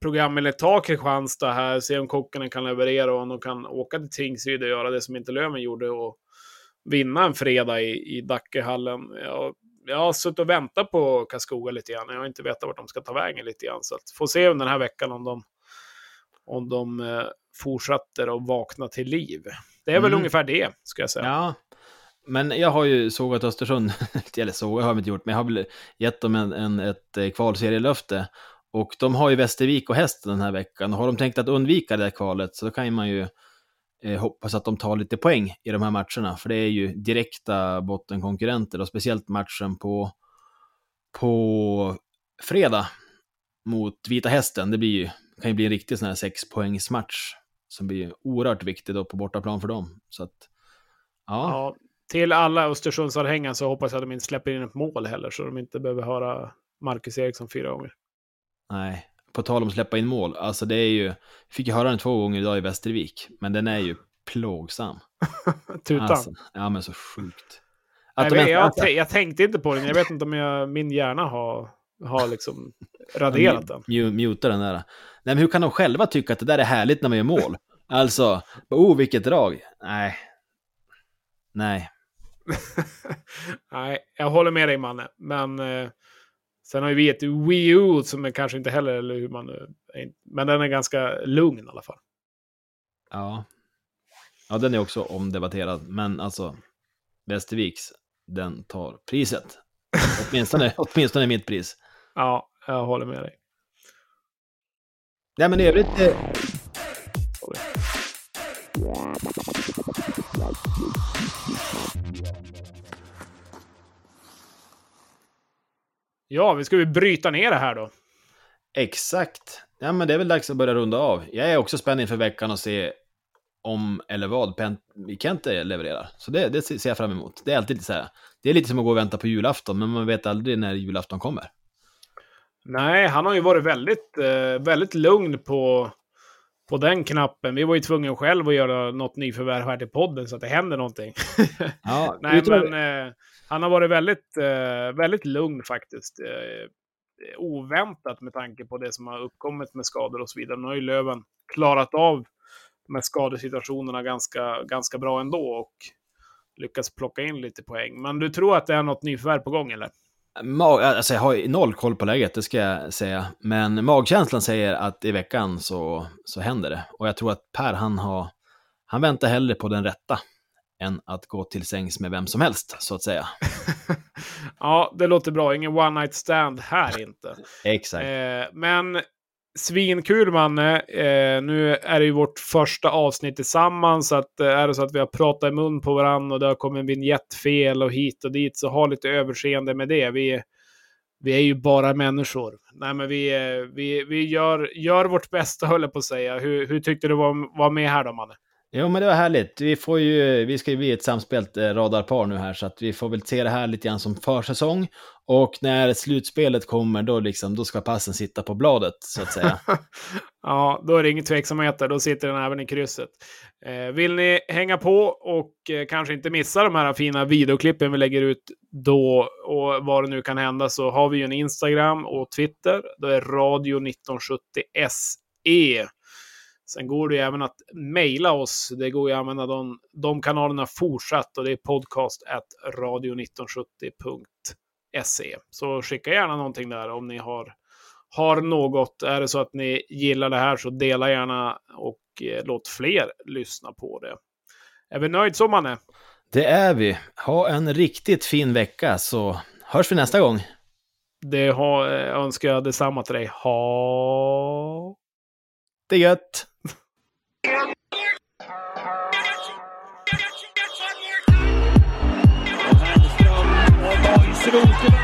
programmet ta Kristianstad här, se om Kokkonen kan leverera och om de kan åka till Tingsryd och göra det som inte Löven gjorde och vinna en fredag i, i Dackehallen. Jag, jag har suttit och väntat på Karlskoga lite grann. Jag har inte vetat vart de ska ta vägen lite grann. Så att får se under den här veckan om de, om de eh, fortsätter att vakna till liv. Det är väl Mm. ungefär det, ska jag säga. Ja, men jag har ju sågat Östersund, eller sågat har jag inte gjort, men jag har väl gett dem en, en, ett eh, kvalserielöfte. Och de har ju Västervik och Hästen den här veckan. Har de tänkt att undvika det här kvalet så då kan man ju eh, hoppas att de tar lite poäng i de här matcherna. För det är ju direkta bottenkonkurrenter och speciellt matchen på, på fredag mot Vita Hästen. Det blir ju, kan ju bli en riktig sån här sexpoängsmatch som blir oerhört viktig då på bortaplan för dem. Så att, ja. Ja, till alla Östersundsanhängare så hoppas jag att de inte släpper in ett mål heller, så de inte behöver höra Marcus Eriksson fyra gånger. Nej, på tal om att släppa in mål, alltså det är ju, fick jag höra den två gånger idag i Västervik, men den är ju plågsam. Tutan. Alltså, ja men så sjukt. jag, de vet, ens- jag, jag, jag tänkte inte på den, jag vet inte om jag, min hjärna har, har liksom raderat den. Mu- Muta den där. Nej men hur kan de själva tycka att det där är härligt när man gör mål? Alltså, oh vilket drag. Nej. Nej. Nej, jag håller med dig Manne, men eh, sen har ju vi ett Wii U som är kanske inte heller, eller hur man men den är ganska lugn i alla fall. Ja. Ja, den är också omdebatterad, men alltså, Västerviks, den tar priset. Åtminstone, åtminstone mitt pris. Ja, jag håller med dig. Nej men i övrigt, eh, Ja, vi ska ju bryta ner det här då. Exakt. Ja, men det är väl dags att börja runda av. Jag är också spänd inför veckan och se om eller vad Kente levererar. Så det, det ser jag fram emot. Det är alltid lite så här. Det är lite som att gå och vänta på julafton, men man vet aldrig när julafton kommer. Nej, han har ju varit väldigt, eh, väldigt lugn på, på den knappen. Vi var ju tvungna själv att göra något nyförvärv här till podden så att det händer någonting. Ja, Nej, utan- men eh, han har varit väldigt, eh, väldigt lugn faktiskt. Eh, eh, oväntat med tanke på det som har uppkommit med skador och så vidare. Nu har ju Löven klarat av med skadesituationerna ganska, ganska bra ändå och lyckats plocka in lite poäng. Men du tror att det är något nyförvärv på gång eller? Mag, alltså jag har noll koll på läget, det ska jag säga. Men magkänslan säger att i veckan så, så händer det. Och jag tror att Per, han har... Han väntar hellre på den rätta än att gå till sängs med vem som helst, så att säga. ja, det låter bra. Ingen one night stand här inte. Exakt. Eh, men svinkul Manne. Eh, nu är det ju vårt första avsnitt tillsammans. Så att, eh, är det så att vi har pratat i mun på varandra och det har kommit en vignettfel och hit och dit så ha lite överseende med det. Vi, vi är ju bara människor. Nej, men vi, eh, vi, vi gör, gör vårt bästa höll jag på att säga. Hur, hur tyckte du var, var med här då Manne? Jo, men det var härligt. Vi, får ju, vi ska ju bli ett samspelt eh, radarpar nu här, så att vi får väl se det här lite grann som försäsong. Och när slutspelet kommer, då, liksom, då ska passen sitta på bladet, så att säga. ja, då är det ingen tveksamheter. Då sitter den även i krysset. Eh, vill ni hänga på och eh, kanske inte missa de här fina videoklippen vi lägger ut då och vad det nu kan hända så har vi ju en Instagram och Twitter. Då är radio 1970 SE. Sen går det ju även att mejla oss. Det går ju att använda de, de kanalerna fortsatt och det är podcast radio1970.se. Så skicka gärna någonting där om ni har, har något. Är det så att ni gillar det här så dela gärna och eh, låt fler lyssna på det. Är vi nöjd så Manne? Det är vi. Ha en riktigt fin vecka, så hörs vi nästa gång. Det har, eh, önskar jag detsamma till dig. Ha... Det är gött! Hellström och